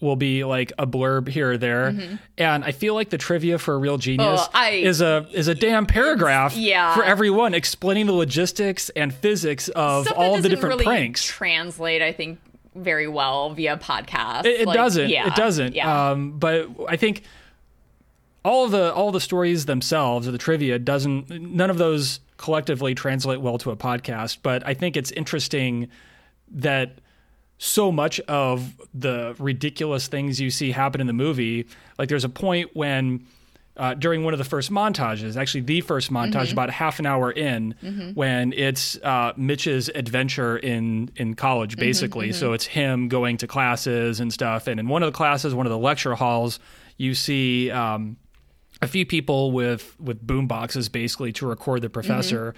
A: will be like a blurb here or there, and I feel like the trivia for a real genius
B: Mm-hmm. Oh, I-
A: is a is a damn paragraph
B: yeah.
A: for everyone explaining the logistics and physics of
B: Stuff
A: all the different
B: really
A: pranks.
B: translate i think very well via podcast
A: It, it
B: Like,
A: doesn't.
B: yeah,
A: It doesn't.
B: yeah
A: Um, but I think all of the all the stories themselves or the trivia doesn't. None of those collectively translate well to a podcast. But I think it's interesting that so much of the ridiculous things you see happen in the movie, like there's a point when. Uh, during one of the first montages, actually the first montage, about half an hour in, when it's uh, Mitch's adventure in in college, basically. So it's him going to classes and stuff. And in one of the classes, one of the lecture halls, you see um, a few people with with boom boxes basically to record the professor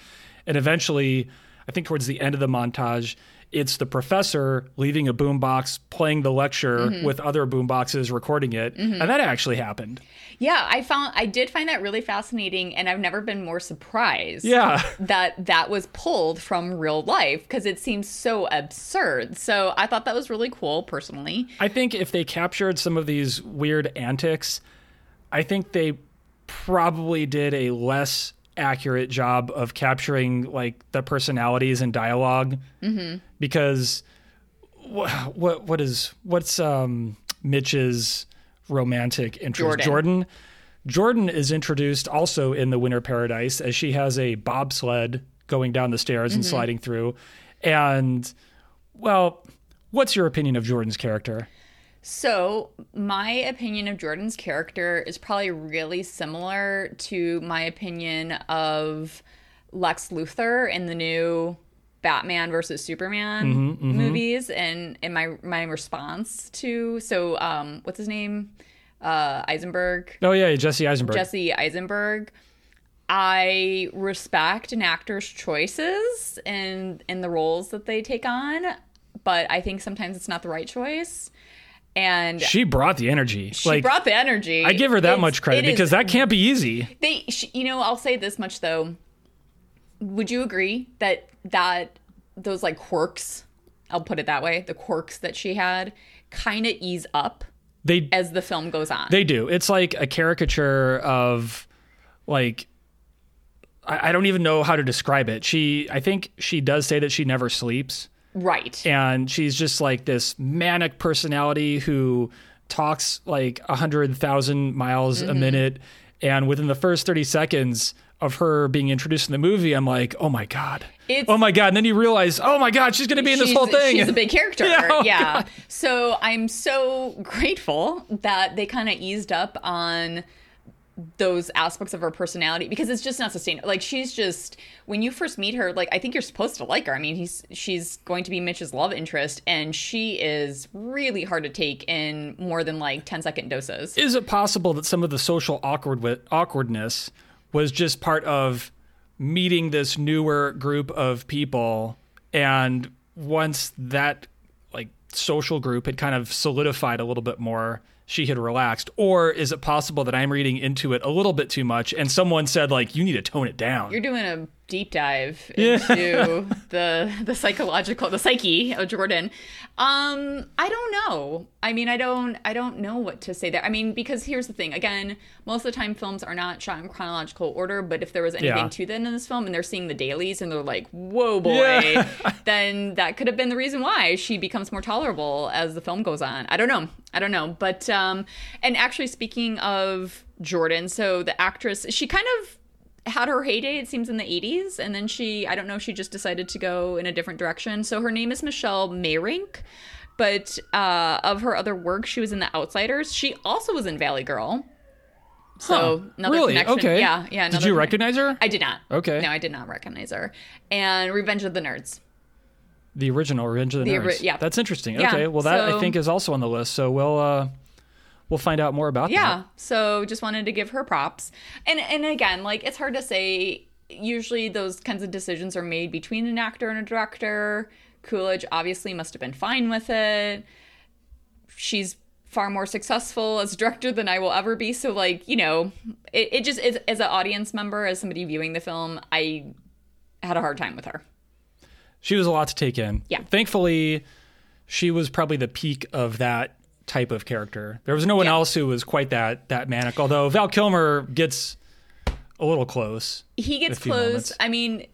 A: and eventually i think towards the end of the montage it's the professor leaving a boom box playing the lecture mm-hmm. with other boom boxes recording it mm-hmm. and that actually happened
B: Yeah, I found I did find that really fascinating, and I've never been more surprised.
A: Yeah.
B: that that was pulled from real life because it seems so absurd. So I thought that was really cool, personally.
A: i think if they captured some of these weird antics i think they probably did a less accurate job of capturing like the personalities and dialog mm-hmm. Because what, what what is what's um Mitch's romantic interest?
B: Jordan.
A: Jordan. Jordan is introduced also in the Winter Paradise as she has a bobsled going down the stairs and sliding through. And well what's your opinion of Jordan's character?
B: So, my opinion of Jordan's character is probably really similar to my opinion of Lex Luthor in the new Batman versus Superman movies and and my my response to so um what's his name? Uh Eisenberg.
A: oh yeah Jesse Eisenberg
B: Jesse Eisenberg. I respect an actor's choices and in the roles that they take on, but I think sometimes it's not the right choice. And
A: she brought the energy
B: she
A: like
B: brought the energy.
A: I give her that
B: It's-
A: much credit
B: it is-
A: because that can't be easy
B: they, you know, I'll say this much though. Would you agree that that those like quirks, I'll put it that way, the quirks that she had, kind of ease up
A: they
B: as the film goes on?
A: They do. It's like a caricature of like I, I don't even know how to describe it. She I think she does say that she never sleeps.
B: right.
A: And she's just like this manic personality who talks like a hundred thousand miles
B: Mm-hmm.
A: a minute. And within the first 30 seconds of her being introduced in the movie, I'm like, oh my God.
B: It's-
A: oh my God. And then you realize, oh my God, she's going to be in this whole thing.
B: She's a big character.
A: Yeah,
B: Yeah.
A: oh,
B: So I'm so grateful that they kind of eased up on those aspects of her personality because it's just not sustainable. Like she's just when you first meet her, like I think you're supposed to like her. I mean, he's she's going to be Mitch's love interest and she is really hard to take in more than like 10 second doses.
A: is it possible that some of the social awkward awkwardness was just part of meeting this newer group of people. And once that like social group had kind of solidified a little bit more she had relaxed. Or is it possible that i'm reading into it a little bit too much and someone said like you need to tone it down.
B: You're doing a deep dive into the the psychological the psyche of Jordan. Um, I don't know. I mean, I don't I don't know what to say there. I mean, because here's the thing. Again, most of the time films are not shot in chronological order, but if there was anything
A: Yeah.
B: to them in this film and they're seeing the dailies and they're like, "Whoa, boy."
A: Yeah.
B: then that could have been the reason why she becomes more tolerable as the film goes on. I don't know. I don't know. But um and actually speaking of Jordan, so the actress, she kind of had her heyday it seems in the 80s and then she I don't know she just decided to go in a different direction. So her name is Michelle Meyrink. But uh, of her other work, she was in The Outsiders. She also was in Valley Girl. So
A: Huh.
B: another
A: really?
B: connection.
A: Okay.
B: Yeah, yeah.
A: Did you
B: conne-
A: recognize her?
B: I did not.
A: Okay.
B: No, I did not recognize her. And Revenge of the Nerds.
A: The original Revenge of the,
B: The
A: Nerds.
B: ori- yeah.
A: That's interesting.
B: Yeah,
A: Okay. Well, that I think is also on the list. So we'll uh, we'll find out more about that.
B: Yeah.
A: that.
B: So just wanted to give her props. And and again, like it's hard to say. Usually those kinds of decisions are made between an actor and a director. Coolidge obviously must have been fine with it. She's far more successful as a director than I will ever be. So like, you know, it, it just is as an audience member, as somebody viewing the film, I had a hard time with her.
A: She was a lot to take in.
B: Yeah.
A: Thankfully, she was probably the peak of that type of character. There was no one
B: Yeah.
A: else who was quite that that manic. Although Val Kilmer gets a little close.
B: he gets close.
A: moments.
B: I mean,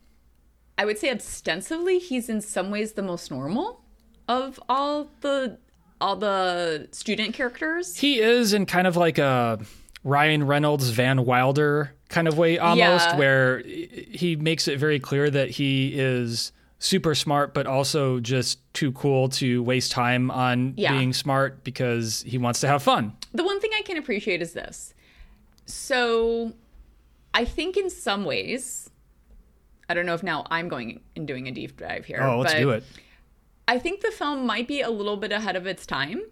B: I would say ostensibly he's in some ways the most normal of all the all the student characters.
A: He is in kind of like a Ryan Reynolds Van Wilder kind of way almost
B: Yeah.
A: where he makes it very clear that he is super smart but also just too cool to waste time on
B: Yeah.
A: being smart because he wants to have fun.
B: The one thing I can appreciate is this. So, I think in some ways, I don't know if now I'm going and doing a deep dive here.
A: Oh, let's
B: but
A: do it.
B: I think the film might be a little bit ahead of its time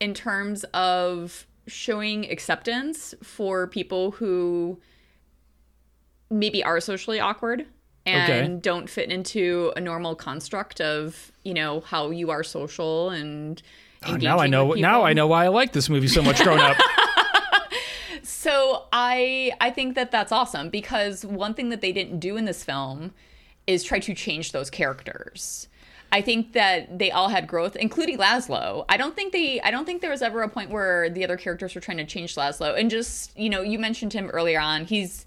B: in terms of showing acceptance for people who maybe are socially awkward and
A: Okay.
B: don't fit into a normal construct of, you know, how you are social and
A: Oh, now I know now. I know why I like this movie so much growing up.
B: So I I think that that's awesome because one thing that they didn't do in this film is try to change those characters. I think that they all had growth, including Lazlo. I don't think they I don't think there was ever a point where the other characters were trying to change Lazlo. And just, you know, you mentioned him earlier on. He's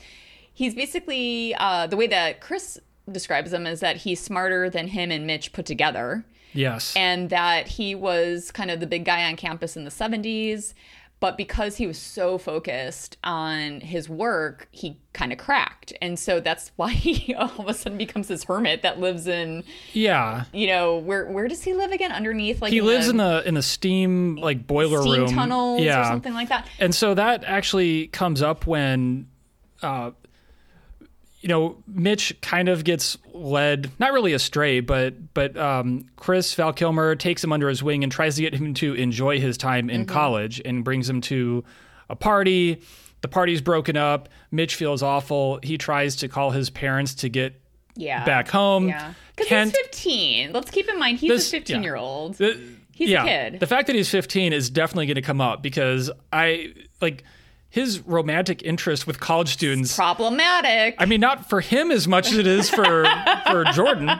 B: he's basically uh, the way that Chris describes him is that he's smarter than him and Mitch put together
A: yes.
B: and that he was kind of the big guy on campus in the 70s but because he was so focused on his work he kind of cracked and so that's why he all of a sudden becomes this hermit that lives in
A: yeah.
B: you know where where does he live again underneath like
A: He lives in the in the steam like boiler
B: steam
A: room.
B: tunnels
A: yeah.
B: or something like that
A: And so that actually comes up when, uh, you know, Mitch kind of gets led, not really astray, but but um, Chris Val Kilmer takes him under his wing and tries to get him to enjoy his time in college and brings him to a party. The party's broken up. Mitch feels awful. He tries to call his parents to get
B: yeah
A: back home.
B: yeah because he's 15 let's keep in mind he's
A: This-
B: a 15 year old
A: The-
B: He's a kid.
A: The fact that he's 15 is definitely going to come up because I like his romantic interest with college students.
B: problematic
A: I mean, not for him as much as it is for for Jordan.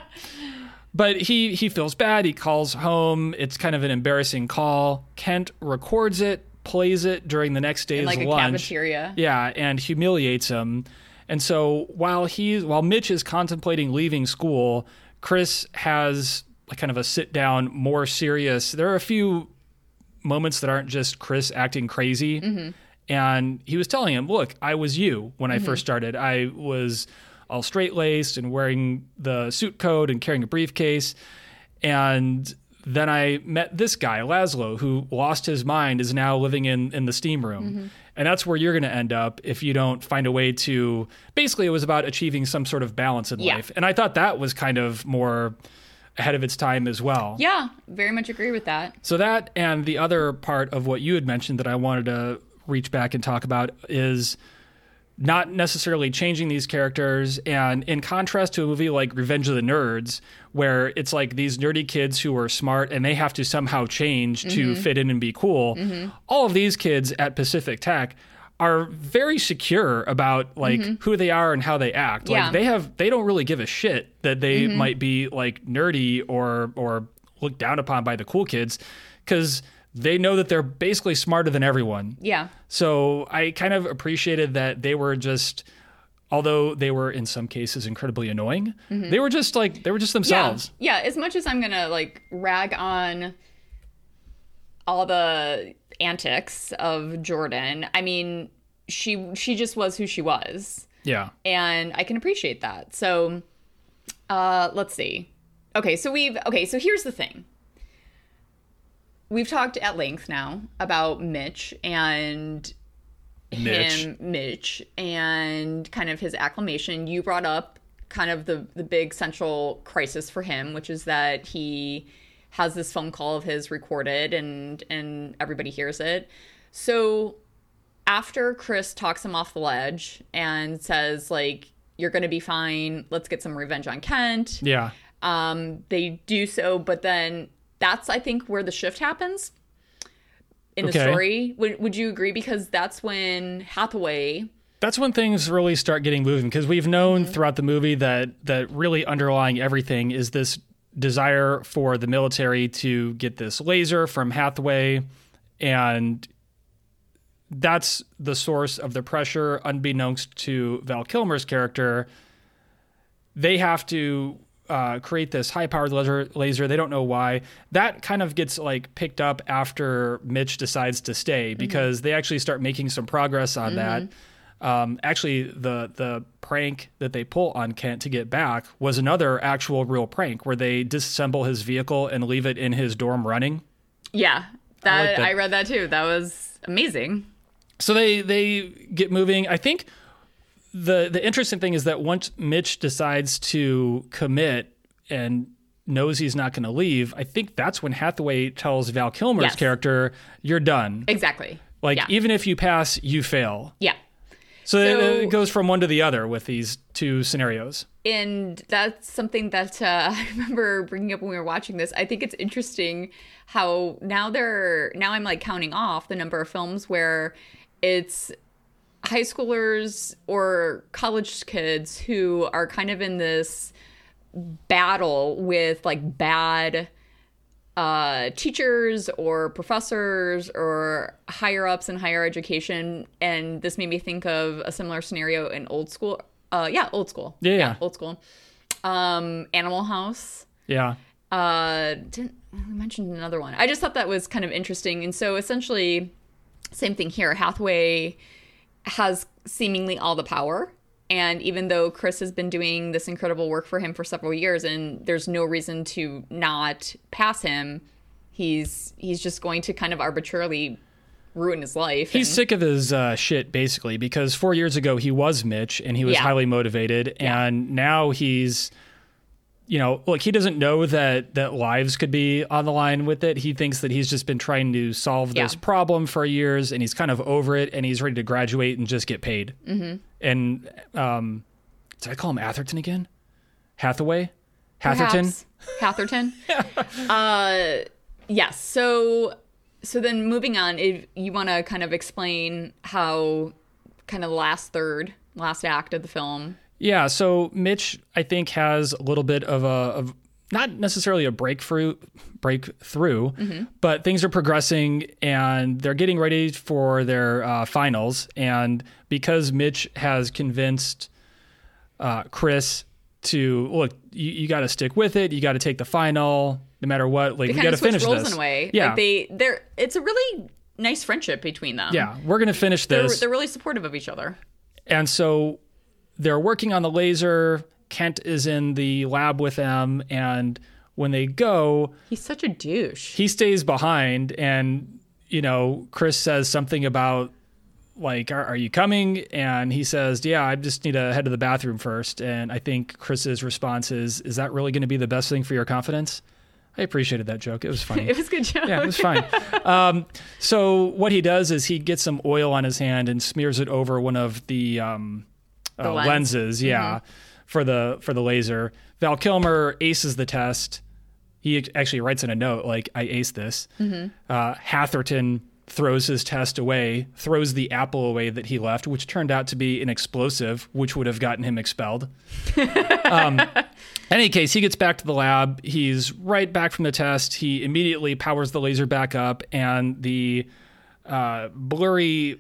A: But he he feels bad. He calls home. It's kind of an embarrassing call. Kent records it, plays it during the next day's
B: like a
A: lunch.
B: cafeteria.
A: Yeah, and humiliates him. And so while he's while Mitch is contemplating leaving school, Chris has like kind of a sit down, more serious. There are a few moments that aren't just Chris acting crazy.
B: Mm-hmm.
A: And he was telling him, "Look, I was you when
B: Mm-hmm.
A: I first started. I was all straight laced and wearing the suit coat and carrying a briefcase, and." Then I met this guy, Lazlo, who lost his mind, is now living in, in the steam room.
B: Mm-hmm.
A: And that's where you're going to end up if you don't find a way to. Basically, it was about achieving some sort of balance in
B: Yeah.
A: life. And I thought that was kind of more ahead of its time as well.
B: yeah very much agree with that
A: So that and the other part of what you had mentioned that I wanted to reach back and talk about is not necessarily changing these characters and in contrast to a movie like Revenge of the Nerds where it's like these nerdy kids who are smart and they have to somehow change to fit in and be cool. All of these kids at Pacific Tech are very secure about like who they are and how they act.
B: Mm-hmm. Yeah. Mm-hmm.
A: Like they have they don't really give a shit that they might be like nerdy or or looked down upon by the cool kids cuz they know that they're basically smarter than everyone.
B: Yeah.
A: So I kind of appreciated that they were just although they were in some cases incredibly annoying, they were just like they were just themselves.
B: Yeah. yeah, as much as I'm gonna like rag on all the antics of Jordan, I mean, she she just was who she was.
A: Yeah.
B: and I can appreciate that. So, uh, let's see. Okay, so we've okay. So here's the thing. We've talked at length now about Mitch and
A: Mitch.
B: him, Mitch, and kind of his acclamation. You brought up kind of the the big central crisis for him, which is that he has this phone call of his recorded, and and everybody hears it. So after Chris talks him off the ledge and says like you're going to be fine, let's get some revenge on Kent.
A: Yeah.
B: Um they do so but then that's I think where the shift happens in the story. Would would you agree? Because that's when Hathaway
A: That's when things really start getting moving because we've known mm-hmm. throughout the movie that that really underlying everything is this desire for the military to get this laser from Hathaway and that's the source of the pressure unbeknownst to Val Kilmer's character. They have to uh, create this high powered laser, laser. They don't know why. That kind of gets like picked up after Mitch decides to stay because they actually start making some progress on that. Um, actually, the the prank that they pull on Kent to get back was another actual real prank where they disassemble his vehicle and leave it in his dorm running.
B: Yeah. That
A: like that.
B: I read that too. That was amazing.
A: So they they get moving. I think the the interesting thing is that once Mitch decides to commit and knows he's not going to leave, I think that's when Hathaway tells Val Kilmer's
B: Yes.
A: character, "You're done."
B: Exactly.
A: Like
B: yeah.
A: even if you pass, you fail.
B: yeah.
A: So,
B: So-
A: it goes from one to the other with these two scenarios.
B: and that's something that uh, I remember bringing up when we were watching this. I think it's interesting how now they're now I'm like counting off the number of films where it's high schoolers or college kids who are kind of in this battle with like bad uh, teachers or professors or higher ups in higher education. And this made me think of a similar scenario in old school. Uh, yeah, old school.
A: Yeah, yeah.
B: old school. Um, Animal House.
A: Yeah.
B: Uh, didn't we mentioned another one? I just thought that was kind of interesting. And so essentially, same thing here. Hathaway has seemingly all the power. And even though Chris has been doing this incredible work for him for several years, and there's no reason to not pass him, he's he's just going to kind of arbitrarily ruin his life.
A: He's
B: and-
A: sick of his uh, shit, basically, because four years ago he was Mitch and he was
B: Yeah.
A: highly motivated, and now he's, you know, like he doesn't know that that lives could be on the line with it. He thinks that he's just been trying to solve this
B: Yeah.
A: problem for years, and he's kind of over it, and he's ready to graduate and just get paid. Mm-hmm. And um, did I call him Atherton again? Hathaway, Hatherton.
B: Perhaps. Hatherton. uh, yes. So, so then moving on, if you want to kind of explain how kind of the last third, last act of the film.
A: Yeah, so Mitch, I think, has a little bit of a of not necessarily a breakthrough breakthrough, but things are progressing and they're getting ready for their uh, finals. And because Mitch has convinced uh, Chris to look, you, you got to stick with it. You got to take the final, no matter what. Like
B: They
A: we got to finish
B: roles
A: this.
B: in a way.
A: Yeah,
B: Like they, they're. It's a really nice friendship between them.
A: yeah, we're gonna finish
B: They're,
A: this.
B: they're really supportive of each other.
A: And so they're working on the laser. Kent is in the lab with them. And when they go,
B: He's such a douche.
A: he stays behind. And, you know, Chris says something about, like, are, are you coming? And he says, yeah, I just need to head to the bathroom first. And I think Chris's response is, is that really going to be the best thing for your confidence? I appreciated that joke. It was funny.
B: It was a good joke.
A: Yeah, it was fine. um, so what he does is he gets some oil on his hand and smears it over one of the, um, uh,
B: lens.
A: lenses. Yeah, for the for the laser. Val Kilmer aces the test. He actually writes in a note like, "I aced this." Uh, Hatherton throws his test away, throws the apple away that he left, which turned out to be an explosive, which would have gotten him expelled. um, in any case, he gets back to the lab. He's right back from the test. He immediately powers the laser back up, and the uh, blurry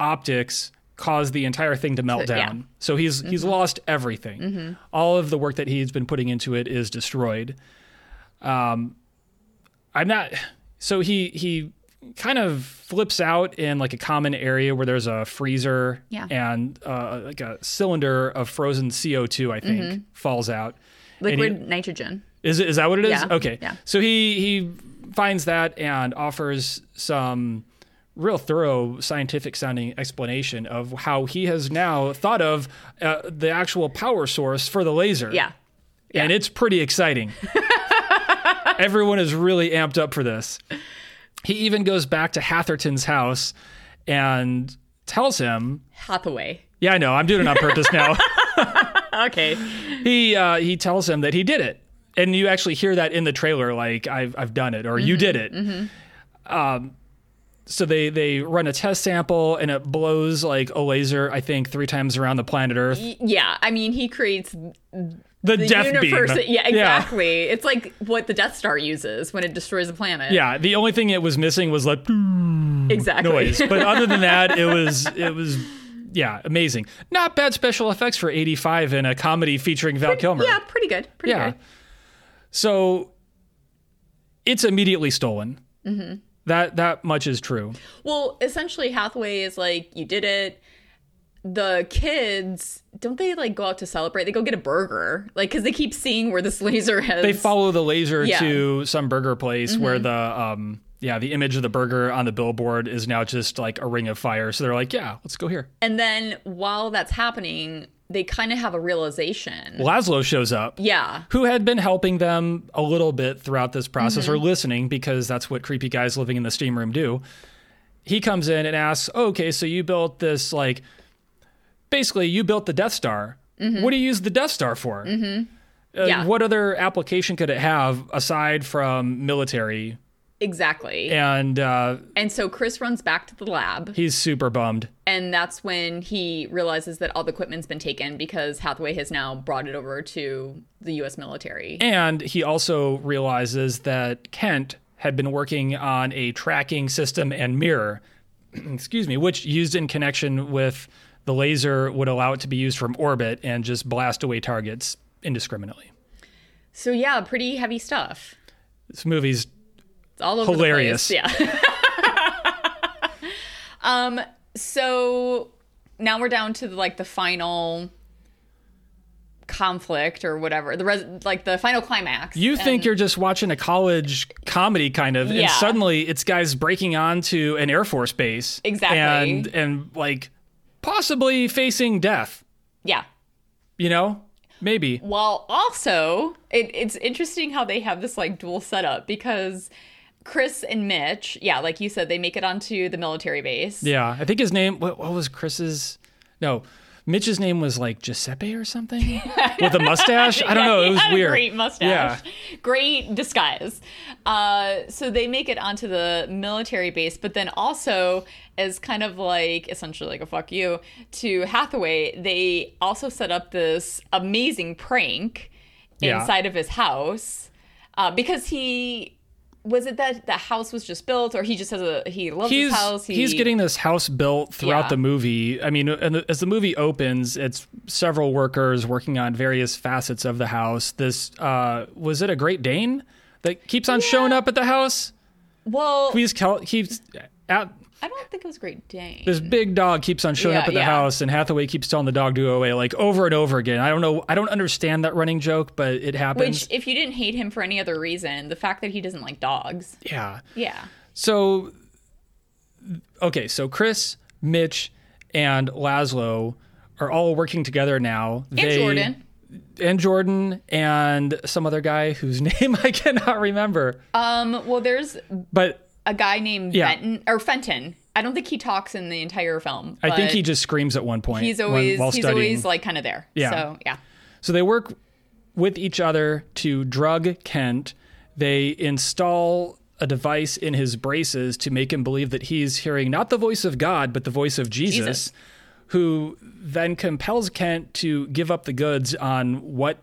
A: optics cause the entire thing to melt
B: So, yeah.
A: down. So he's he's lost everything. All of the work that he's been putting into it is destroyed. Um, I'm not. So he he kind of flips out in like a common area where there's a freezer
B: Yeah.
A: and uh, like a cylinder of frozen CO2. I think falls out. And he-
B: Liquid nitrogen.
A: is is that what it is?
B: Yeah,
A: Okay.
B: yeah.
A: So he he finds that and offers some real thorough scientific sounding explanation of how he has now thought of uh, the actual power source for the laser.
B: Yeah.
A: And it's pretty exciting. Everyone is really amped up for this. He even goes back to Hatherton's house and tells him,
B: Hathaway.
A: "Yeah, I know. I'm doing it on purpose now."
B: Okay.
A: he uh, he tells him that he did it, and you actually hear that in the trailer, like I've I've done it or you did it. Um, so they they run a test sample and it blows like a laser, I think, three times around the planet Earth.
B: Yeah, I mean, he creates
A: The,
B: the
A: death
B: universe.
A: beam.
B: Yeah, exactly. It's like what the Death Star uses when it destroys a planet.
A: Yeah, the only thing it was missing was like
B: exactly.
A: noise, but other than that, it was it was yeah amazing. Not bad special effects for '85 in a comedy featuring Val Kilmer.
B: yeah, pretty good. Pretty
A: Yeah.
B: good.
A: So it's immediately stolen.
B: Mm-hmm.
A: That that much is true.
B: Well, essentially, Hathaway is like, you did it. The kids don't they like go out to celebrate? They go get a burger, like because they keep seeing where this laser has.
A: They follow the laser
B: Yeah. Mm-hmm.
A: to some burger place where the um yeah the image of the burger on the billboard is now just like a ring of fire. So they're like, yeah, let's go here.
B: and then while that's happening, they kind of have a realization.
A: Lazlo shows up.
B: Yeah,
A: who had been helping them a little bit throughout this process
B: Mm-hmm.
A: or listening because that's what creepy guys living in the steam room do. He comes in and asks, oh, "Okay, so you built this like basically you built the Death Star. What do you use the Death Star for? Uh,
B: Mm-hmm. Yeah.
A: What other application could it have aside from military?"
B: Exactly. And,
A: uh, And
B: so Chris runs back to the lab,
A: he's super bummed.
B: and that's when he realizes that all the equipment's been taken because Hathaway has now brought it over to the U.S. military.
A: And he also realizes that Kent had been working on a tracking system and mirror, excuse me, which used in connection with the laser would allow it to be used from orbit and just blast away targets indiscriminately.
B: So yeah, pretty heavy stuff.
A: This movie's
B: all over
A: Hilarious.
B: Yeah. um. So now we're down to like the final conflict or whatever the res- like the final climax.
A: you think
B: And-
A: you're just watching a college comedy kind of, and suddenly it's guys breaking onto an Air Force base,
B: Exactly.
A: and and like possibly facing death.
B: yeah.
A: You know, maybe.
B: Well, also, it, it's interesting how they have this like dual setup because Chris and Mitch, yeah, like you said, they make it onto the military base.
A: Yeah, I think his name. What, what was Chris's? No, Mitch's name was like Giuseppe or something with a mustache. I don't know. It was weird.
B: great mustache.
A: Yeah.
B: Great disguise. Uh, so they make it onto the military base, but then also as kind of like essentially like a fuck you to Hathaway, they also set up this amazing prank
A: Yeah.
B: inside of his house uh, because he. Was it that the house was just built, or he just has a he loves
A: He's
B: his house? He,
A: he's getting this house built throughout
B: Yeah.
A: the movie. I mean, and as the movie opens, it's several workers working on various facets of the house. This uh, was it a Great Dane that keeps on showing up at the house.
B: well.
A: He's keeps at
B: I don't think it was Great Dane.
A: this big dog keeps on showing
B: Yeah,
A: up at the
B: yeah.
A: house, and Hathaway keeps telling the dog to go away like over and over again. I don't know. I don't understand that running joke, but it happens.
B: Which, if you didn't hate him for any other reason, the fact that he doesn't like dogs.
A: yeah.
B: Yeah.
A: So, okay, so Chris, Mitch, and Lazlo are all working together now.
B: And Jordan.
A: And Jordan and some other guy whose name I cannot remember.
B: Um, well, there's
A: But
B: a guy named
A: Yeah.
B: Benton or Fenton. I don't think he talks in the entire film.
A: I think he just screams at one point.
B: he's
A: when-
B: always
A: while
B: he's
A: studying.
B: always like kind of there.
A: Yeah.
B: So yeah.
A: So they work with each other to drug Kent. They install a device in his braces to make him believe that he's hearing not the voice of God, but the voice of Jesus,
B: Jesus.
A: who then compels Kent to give up the goods on what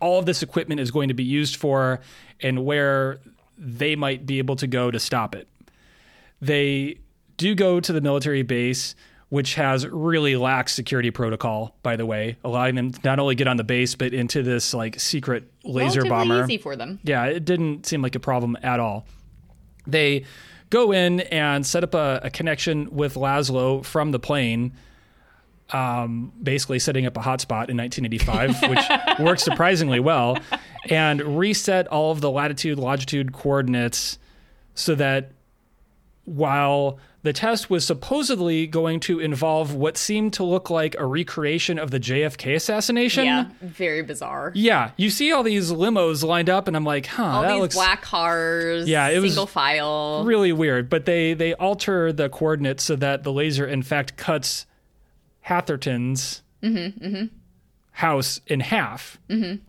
A: all of this equipment is going to be used for and where they might be able to go to stop it. They do go to the military base, which has really lax security protocol, by the way, allowing them to not only get on the base, but into this like secret laser
B: Relatively
A: bomber.
B: easy for them.
A: Yeah, it didn't seem like a problem at all. They go in and set up a, a connection with Lazlo from the plane, um, basically setting up a hotspot in 1985, which works surprisingly well, and reset all of the latitude, longitude coordinates so that while the test was supposedly going to involve what seemed to look like a recreation of the JFK assassination.
B: Yeah, very bizarre.
A: Yeah, you see all these limos lined up, and I'm like, huh,
B: All
A: that
B: these
A: looks
B: black cars.
A: Yeah, it was
B: single file.
A: really weird. But they they alter the coordinates so that the laser, in fact, cuts Hatherton's mm-hmm, mm-hmm. house in half, mm-hmm.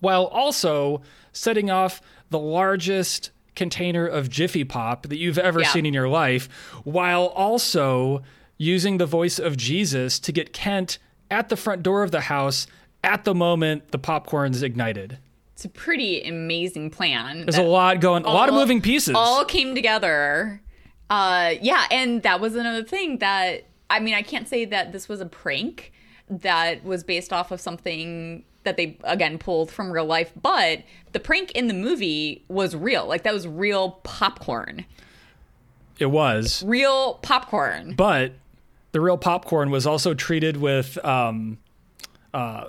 A: while also setting off the largest container of Jiffy Pop that you've ever
B: Yeah.
A: seen in your life, while also using the voice of Jesus to get Kent at the front door of the house at the moment the popcorn's ignited.
B: It's a pretty amazing plan.
A: There's a lot going, a lot of moving pieces.
B: All came together. Uh, yeah, and that was another thing that I mean, I can't say that this was a prank that was based off of something that they again pulled from real life, but the prank in the movie was real. Like that was real popcorn.
A: it was.
B: Real popcorn.
A: but the real popcorn was also treated with um, uh,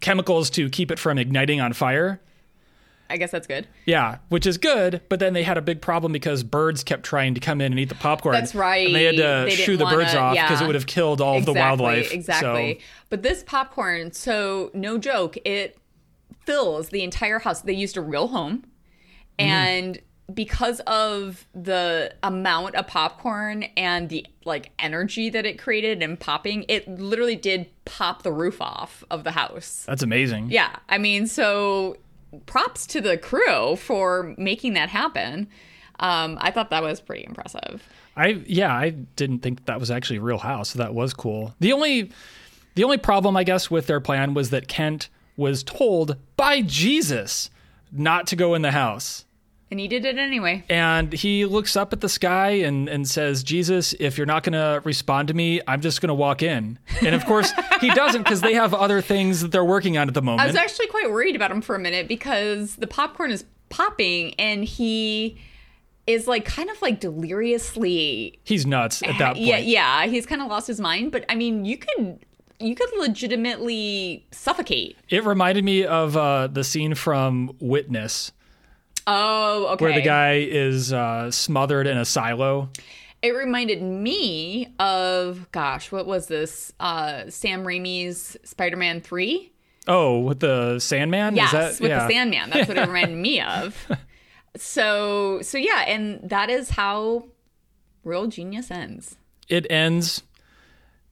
A: chemicals to keep it from igniting on fire.
B: I guess that's good.
A: Yeah, which is good, but then they had a big problem because birds kept trying to come in and eat the popcorn.
B: That's right.
A: And they had to
B: They
A: shoo the birds
B: wanna-
A: off because
B: yeah.
A: it would have killed all of the wildlife.
B: Exactly.
A: So,
B: But this popcorn, so no joke, it fills the entire house. They used a real home.
A: Mm-hmm.
B: And because of the amount of popcorn and the like energy that it created and popping, it literally did pop the roof off of the house.
A: that's amazing.
B: Yeah. I mean, so props to the crew for making that happen. Um, I thought that was pretty impressive.
A: I yeah, I didn't think that was actually real house. So that was cool. The only the only problem I guess with their plan was that Kent was told by Jesus not to go in the house.
B: And he did it anyway.
A: And he looks up at the sky and, and says, Jesus, if you're not going to respond to me, I'm just going to walk in. And of course, he doesn't because they have other things that they're working on at the moment.
B: I was actually quite worried about him for a minute because the popcorn is popping and he is like kind of like deliriously
A: He's nuts at that point.
B: yeah yeah he's kind of lost his mind but i mean you could you could legitimately suffocate
A: It reminded me of uh, the scene from Witness
B: oh okay
A: where the guy is uh, smothered in a silo.
B: it reminded me of gosh what was this uh sam raimi's spider-man 3
A: Oh, with the Sandman?
B: Yes,
A: Is that,
B: with
A: yeah.
B: the Sandman. That's what it reminded me of. So, so yeah, and that is how real genius ends.
A: It ends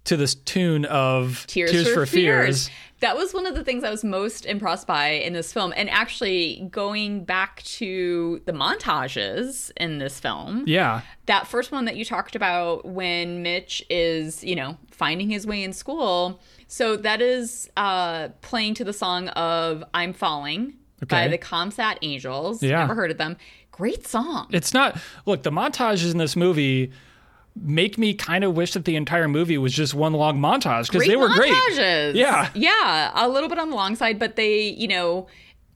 A: to this tune of
B: Tears, Tears for, Fears. That was one of the things I was most impressed by in this film. And actually, going back to the montages in this film,
A: Yeah.
B: that first one that you talked about when Mitch is, you know, finding his way in school. So that is uh, playing to the song of I'm Falling by the Comsat Angels.
A: Yeah.
B: Never heard of them. Great song.
A: It's not look, the montages in this movie make me kind of wish that the entire movie was just one long montage because they were great. Yeah.
B: Yeah. A little bit on the long side, but they, you know,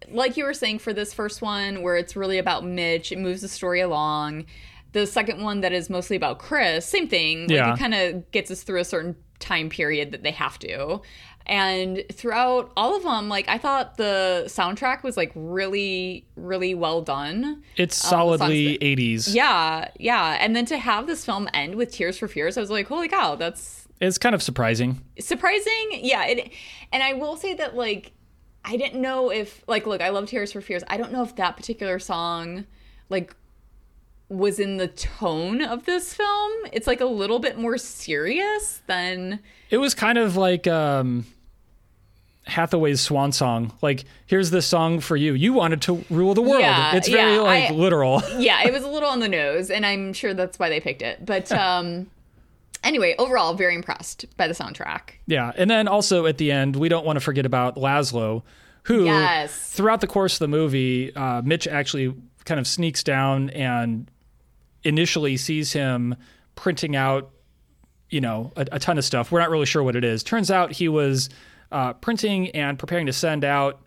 B: like you were saying for this first one where it's really about Mitch, it moves the story along. The second one that is mostly about Chris, same thing. Like
A: Yeah.
B: it kind of gets us through a certain time period that they have to. And throughout all of them, like I thought the soundtrack was like really, really well done.
A: It's
B: Um,
A: solidly
B: that-
A: 80s.
B: Yeah, yeah. And then to have this film end with Tears for Fears, I was like, holy cow, that's
A: It's kind of surprising.
B: surprising yeah it, and i will say that like i didn't know if like look i love tears for fears i don't know if that particular song like was in the tone of this film it's like a little bit more serious than
A: It was kind of like um Hathaway's swan song. Like, here's this song for you. You wanted to rule the world.
B: Yeah,
A: it's very
B: yeah,
A: like
B: I-
A: literal.
B: yeah, it was a little on the nose, and I'm sure that's why they picked it. But um, anyway, overall, very impressed by the soundtrack.
A: Yeah, and then also at the end, we don't want to forget about Lazlo, who
B: Yes.
A: throughout the course of the movie, uh, Mitch actually kind of sneaks down and initially sees him printing out, you know, a, a ton of stuff. We're not really sure what it is. Turns out he was uh, printing and preparing to send out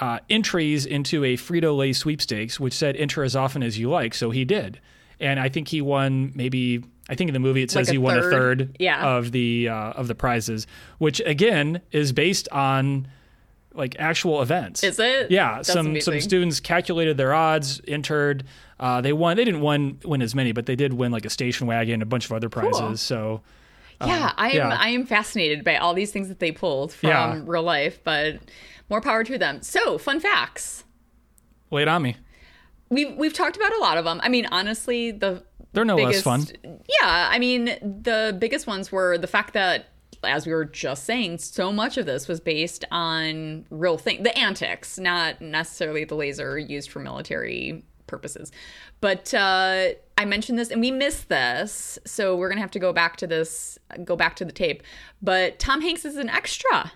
A: uh, entries into a Frito Lay sweepstakes, which said enter as often as you like. So he did, and I think he won maybe. I think in the movie it says
B: Like
A: he won a
B: third? Yeah.
A: of the uh, of the prizes, which again is based on like actual events.
B: Is it?
A: Yeah,
B: That's
A: some
B: amazing.
A: some students calculated their odds, entered. Uh, they won. They didn't win win as many, but they did win like a station wagon, a bunch of other prizes. So Um,
B: yeah, I am.
A: yeah.
B: I am fascinated by all these things that they pulled from
A: Yeah.
B: real life, but more power to them. So, fun facts.
A: lay it on me.
B: We've we've talked about a lot of them. I mean, honestly, the
A: They're no
B: biggest,
A: less fun.
B: Yeah, I mean, the biggest ones were the fact that, as we were just saying, so much of this was based on real thing, the antics, not necessarily the laser used for military purposes. But uh, I mentioned this, and we missed this, so we're gonna have to go back to this, go back to the tape. But Tom Hanks is an extra.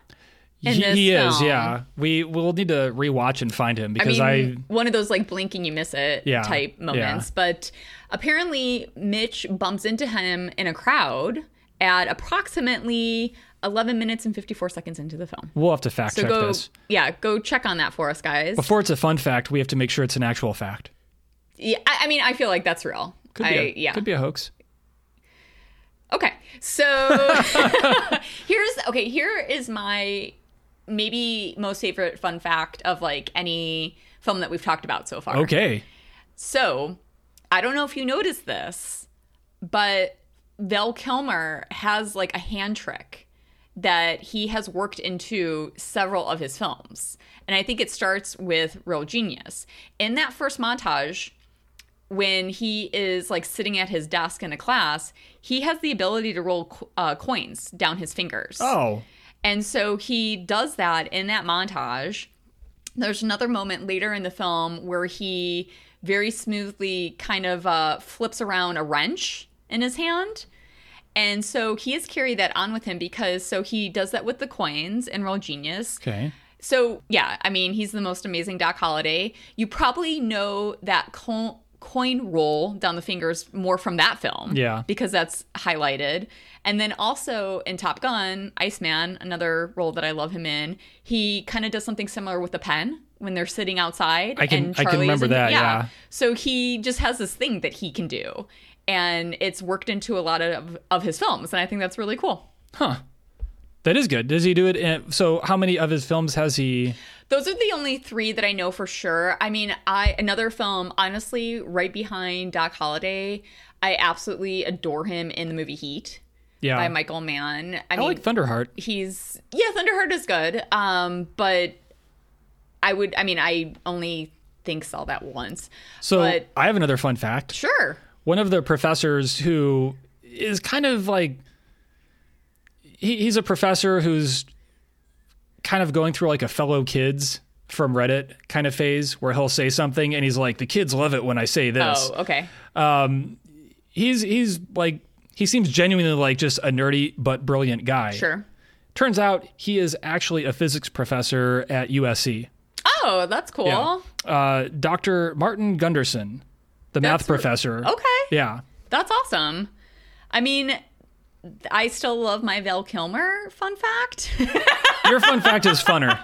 A: He, is, yeah. We will need to rewatch and find him
B: I
A: because
B: mean, one of those like blinking you miss it
A: Yeah,
B: type moments.
A: yeah.
B: But apparently, Mitch bumps into him in a crowd at approximately 11 minutes and 54 seconds into the film.
A: we'll have to fact
B: So
A: check
B: go,
A: this.
B: yeah, go check on that for us, guys.
A: Before it's a fun fact, we have to make sure it's an actual fact.
B: Yeah, I, I mean, I feel like that's real.
A: Could
B: I,
A: be, a,
B: yeah.
A: could be a hoax.
B: Okay. So here's okay, here is my maybe most favorite fun fact of like any film that we've talked about so far.
A: Okay.
B: So, I don't know if you noticed this, but Val Kilmer has like a hand trick that he has worked into several of his films. And I think it starts with Real Genius. In that first montage, when he is like sitting at his desk in a class, he has the ability to roll uh, coins down his fingers.
A: Oh,
B: And so he does that in that montage. There's another moment later in the film where he very smoothly kind of uh, flips around a wrench in his hand. And so he has carried that on with him because so he does that with the coins in Real Genius.
A: okay.
B: So yeah, I mean he's the most amazing Doc Holliday. You probably know that co- coin roll down the fingers more from that film,
A: Yeah.
B: because that's highlighted. And then also in Top Gun, Iceman, another role that I love him in, he kind of does something similar with the pen when they're sitting outside.
A: I can-
B: and
A: I can remember
B: in-
A: that, yeah.
B: So he just has this thing that he can do, and it's worked into a lot of of his films, and I think that's really cool.
A: Huh. That is good. Does he do it? In, so, how many of his films has he?
B: Those are the only three that I know for sure. I mean, I another film, honestly, right behind Doc Holliday. I absolutely adore him in the movie Heat
A: Yeah.
B: by Michael Mann. I,
A: I
B: mean,
A: like Thunderheart.
B: he's yeah, Thunderheart is good. Um, but I would, I mean, I only think saw that once.
A: So,
B: but
A: I have another fun fact.
B: sure,
A: One of the professors who is kind of like he, he's a professor who's kind of going through like a fellow kids from Reddit kind of phase where he'll say something and he's like, the kids love it when I say this.
B: oh, okay, Um,
A: He's he's like he seems genuinely like just a nerdy but brilliant guy.
B: sure.
A: Turns out he is actually a physics professor at USC.
B: Oh, that's cool.
A: Yeah. Uh, Dr. Martin Gundersen, the math
B: That's re-
A: professor.
B: Okay,
A: Yeah.
B: That's awesome. I mean, I still love my Val Kilmer fun fact.
A: Your fun fact is funner.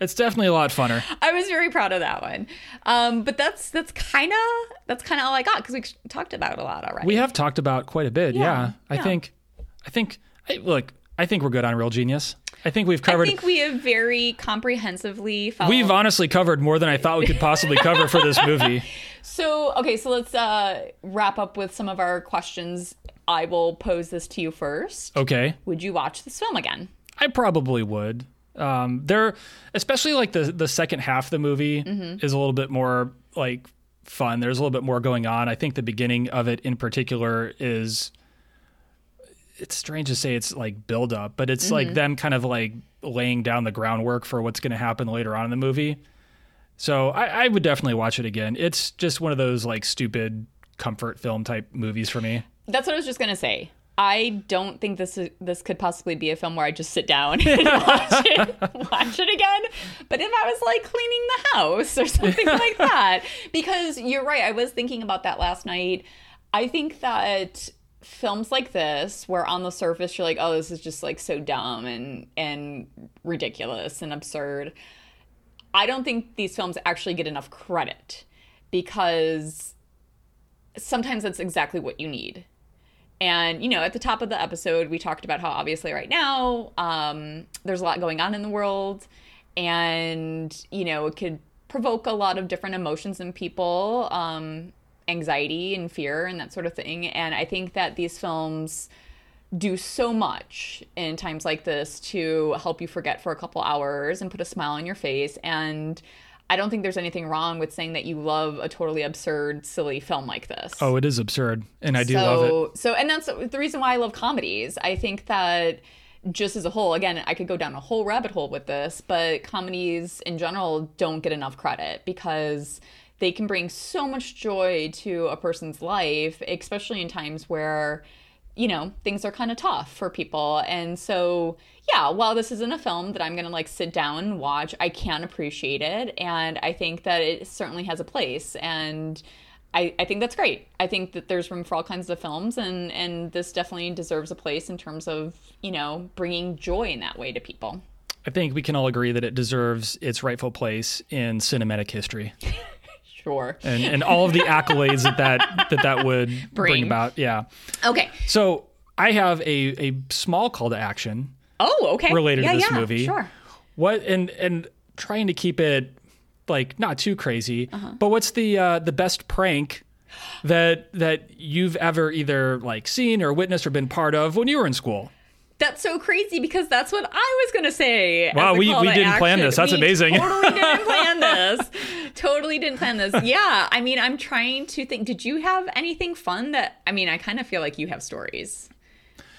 A: It's definitely a lot funner.
B: I was very proud of that one. Um, but that's that's kind of that's kind of all I got because we talked about it a lot already.
A: We have talked about quite a bit. Yeah.
B: Yeah,
A: I
B: yeah.
A: think, I think, I, look, I think we're good on Real Genius. I think we've covered.
B: I think we have very comprehensively followed.
A: we've honestly covered more than I thought we could possibly cover for this movie.
B: so okay, so let's uh, wrap up with some of our questions. I will pose this to you first.
A: Okay.
B: Would you watch this film again?
A: I probably would. Um, there, especially like the the second half of the movie
B: Mm-hmm.
A: is a little bit more like fun. There's a little bit more going on. I think the beginning of it in particular is. It's strange to say it's like build up, but it's
B: Mm-hmm.
A: like them kind of like laying down the groundwork for what's going to happen later on in the movie. So I, I would definitely watch it again. It's just one of those like stupid comfort film type movies for me.
B: That's what I was just gonna say. I don't think this is, this could possibly be a film where I just sit down and watch it, watch it again. But if I was like cleaning the house or something like that, because you're right, I was thinking about that last night. I think that films like this, where on the surface you're like, oh, this is just like so dumb and and ridiculous and absurd. I don't think these films actually get enough credit because sometimes that's exactly what you need. And, you know, at the top of the episode, we talked about how obviously right now um, there's a lot going on in the world. And, you know, it could provoke a lot of different emotions in people um, anxiety and fear and that sort of thing. And I think that these films do so much in times like this to help you forget for a couple hours and put a smile on your face. And I don't think there's anything wrong with saying that you love a totally absurd, silly film like this.
A: Oh, it is absurd, and I do
B: so,
A: love it.
B: So, and that's the reason why I love comedies. I think that just as a whole, again, I could go down a whole rabbit hole with this, but comedies in general don't get enough credit because they can bring so much joy to a person's life, especially in times where you know, things are kind of tough for people. And so, yeah, while this isn't a film that I'm going to like sit down and watch, I can appreciate it. And I think that it certainly has a place. And I, I think that's great. I think that there's room for all kinds of films, and, and this definitely deserves a place in terms of, you know, bringing joy in that way to people.
A: I think we can all agree that it deserves its rightful place in cinematic history.
B: Sure.
A: and, and all of the accolades that that, that, that would bring.
B: Bring.
A: about. Yeah.
B: Okay.
A: So I have a, a small call to action
B: Oh, okay.
A: related
B: yeah,
A: to this
B: yeah,
A: movie.
B: Sure.
A: What and and trying to keep it like not too crazy.
B: Uh-huh.
A: But what's the uh, the best prank that that you've ever either like seen or witnessed or been part of when you were in school?
B: That's so crazy because that's what I was going to say.
A: Wow, we- we didn't plan this. That's
B: We
A: amazing.
B: Totally didn't plan this. Totally didn't plan this. Yeah, I mean, I'm trying to think. Did you have anything fun that? I mean, I kind of feel like you have stories.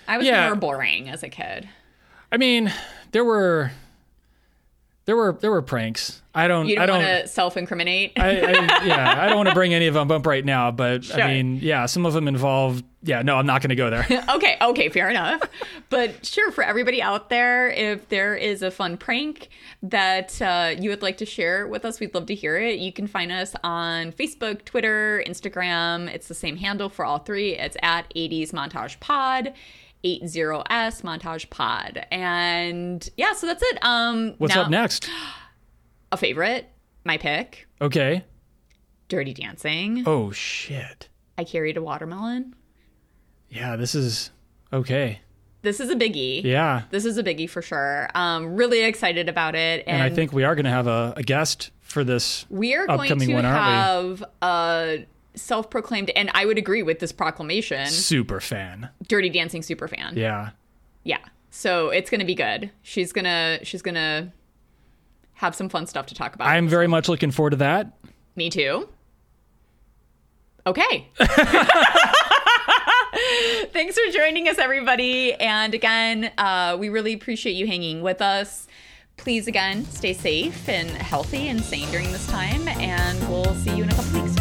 B: I was
A: Yeah.
B: more boring as a kid.
A: I mean, there were there were there were pranks. I don't
B: You
A: I
B: don't
A: don't
B: want to self-incriminate.
A: I, I, yeah, I don't want to bring any of them up right now, but
B: Sure.
A: I mean, yeah, some of them involve. Yeah, no, I'm not going to go there.
B: okay, okay, fair enough. but sure, for everybody out there, if there is a fun prank that uh, you would like to share with us, we'd love to hear it. You can find us on Facebook, Twitter, Instagram. It's the same handle for all three. It's at 80s Montage Pod. 80s montage pod and yeah so that's it um
A: What's
B: now-
A: up next?
B: a favorite my pick
A: Okay.
B: dirty dancing
A: Oh shit.
B: i carried a watermelon
A: Yeah, this is okay.
B: this is a biggie
A: Yeah,
B: This is a biggie for sure. Um, really excited about it, and,
A: and I think we are going to have a, a guest for this.
B: we are going
A: upcoming
B: to
A: one,
B: have a self-proclaimed, and I would agree with this proclamation,
A: Super fan.
B: Dirty Dancing super fan.
A: Yeah.
B: Yeah. So it's gonna be good. She's gonna she's gonna have some fun stuff to talk about.
A: I'm very much looking forward to that.
B: Me too. Okay. Thanks for joining us, everybody. And again, uh, we really appreciate you hanging with us. Please, again, stay safe and healthy and sane during this time. And we'll see you in a couple weeks. Or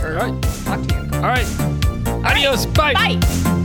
A: All right.
B: talk to you. in a couple
A: All right. Adios. Bye.
B: Bye.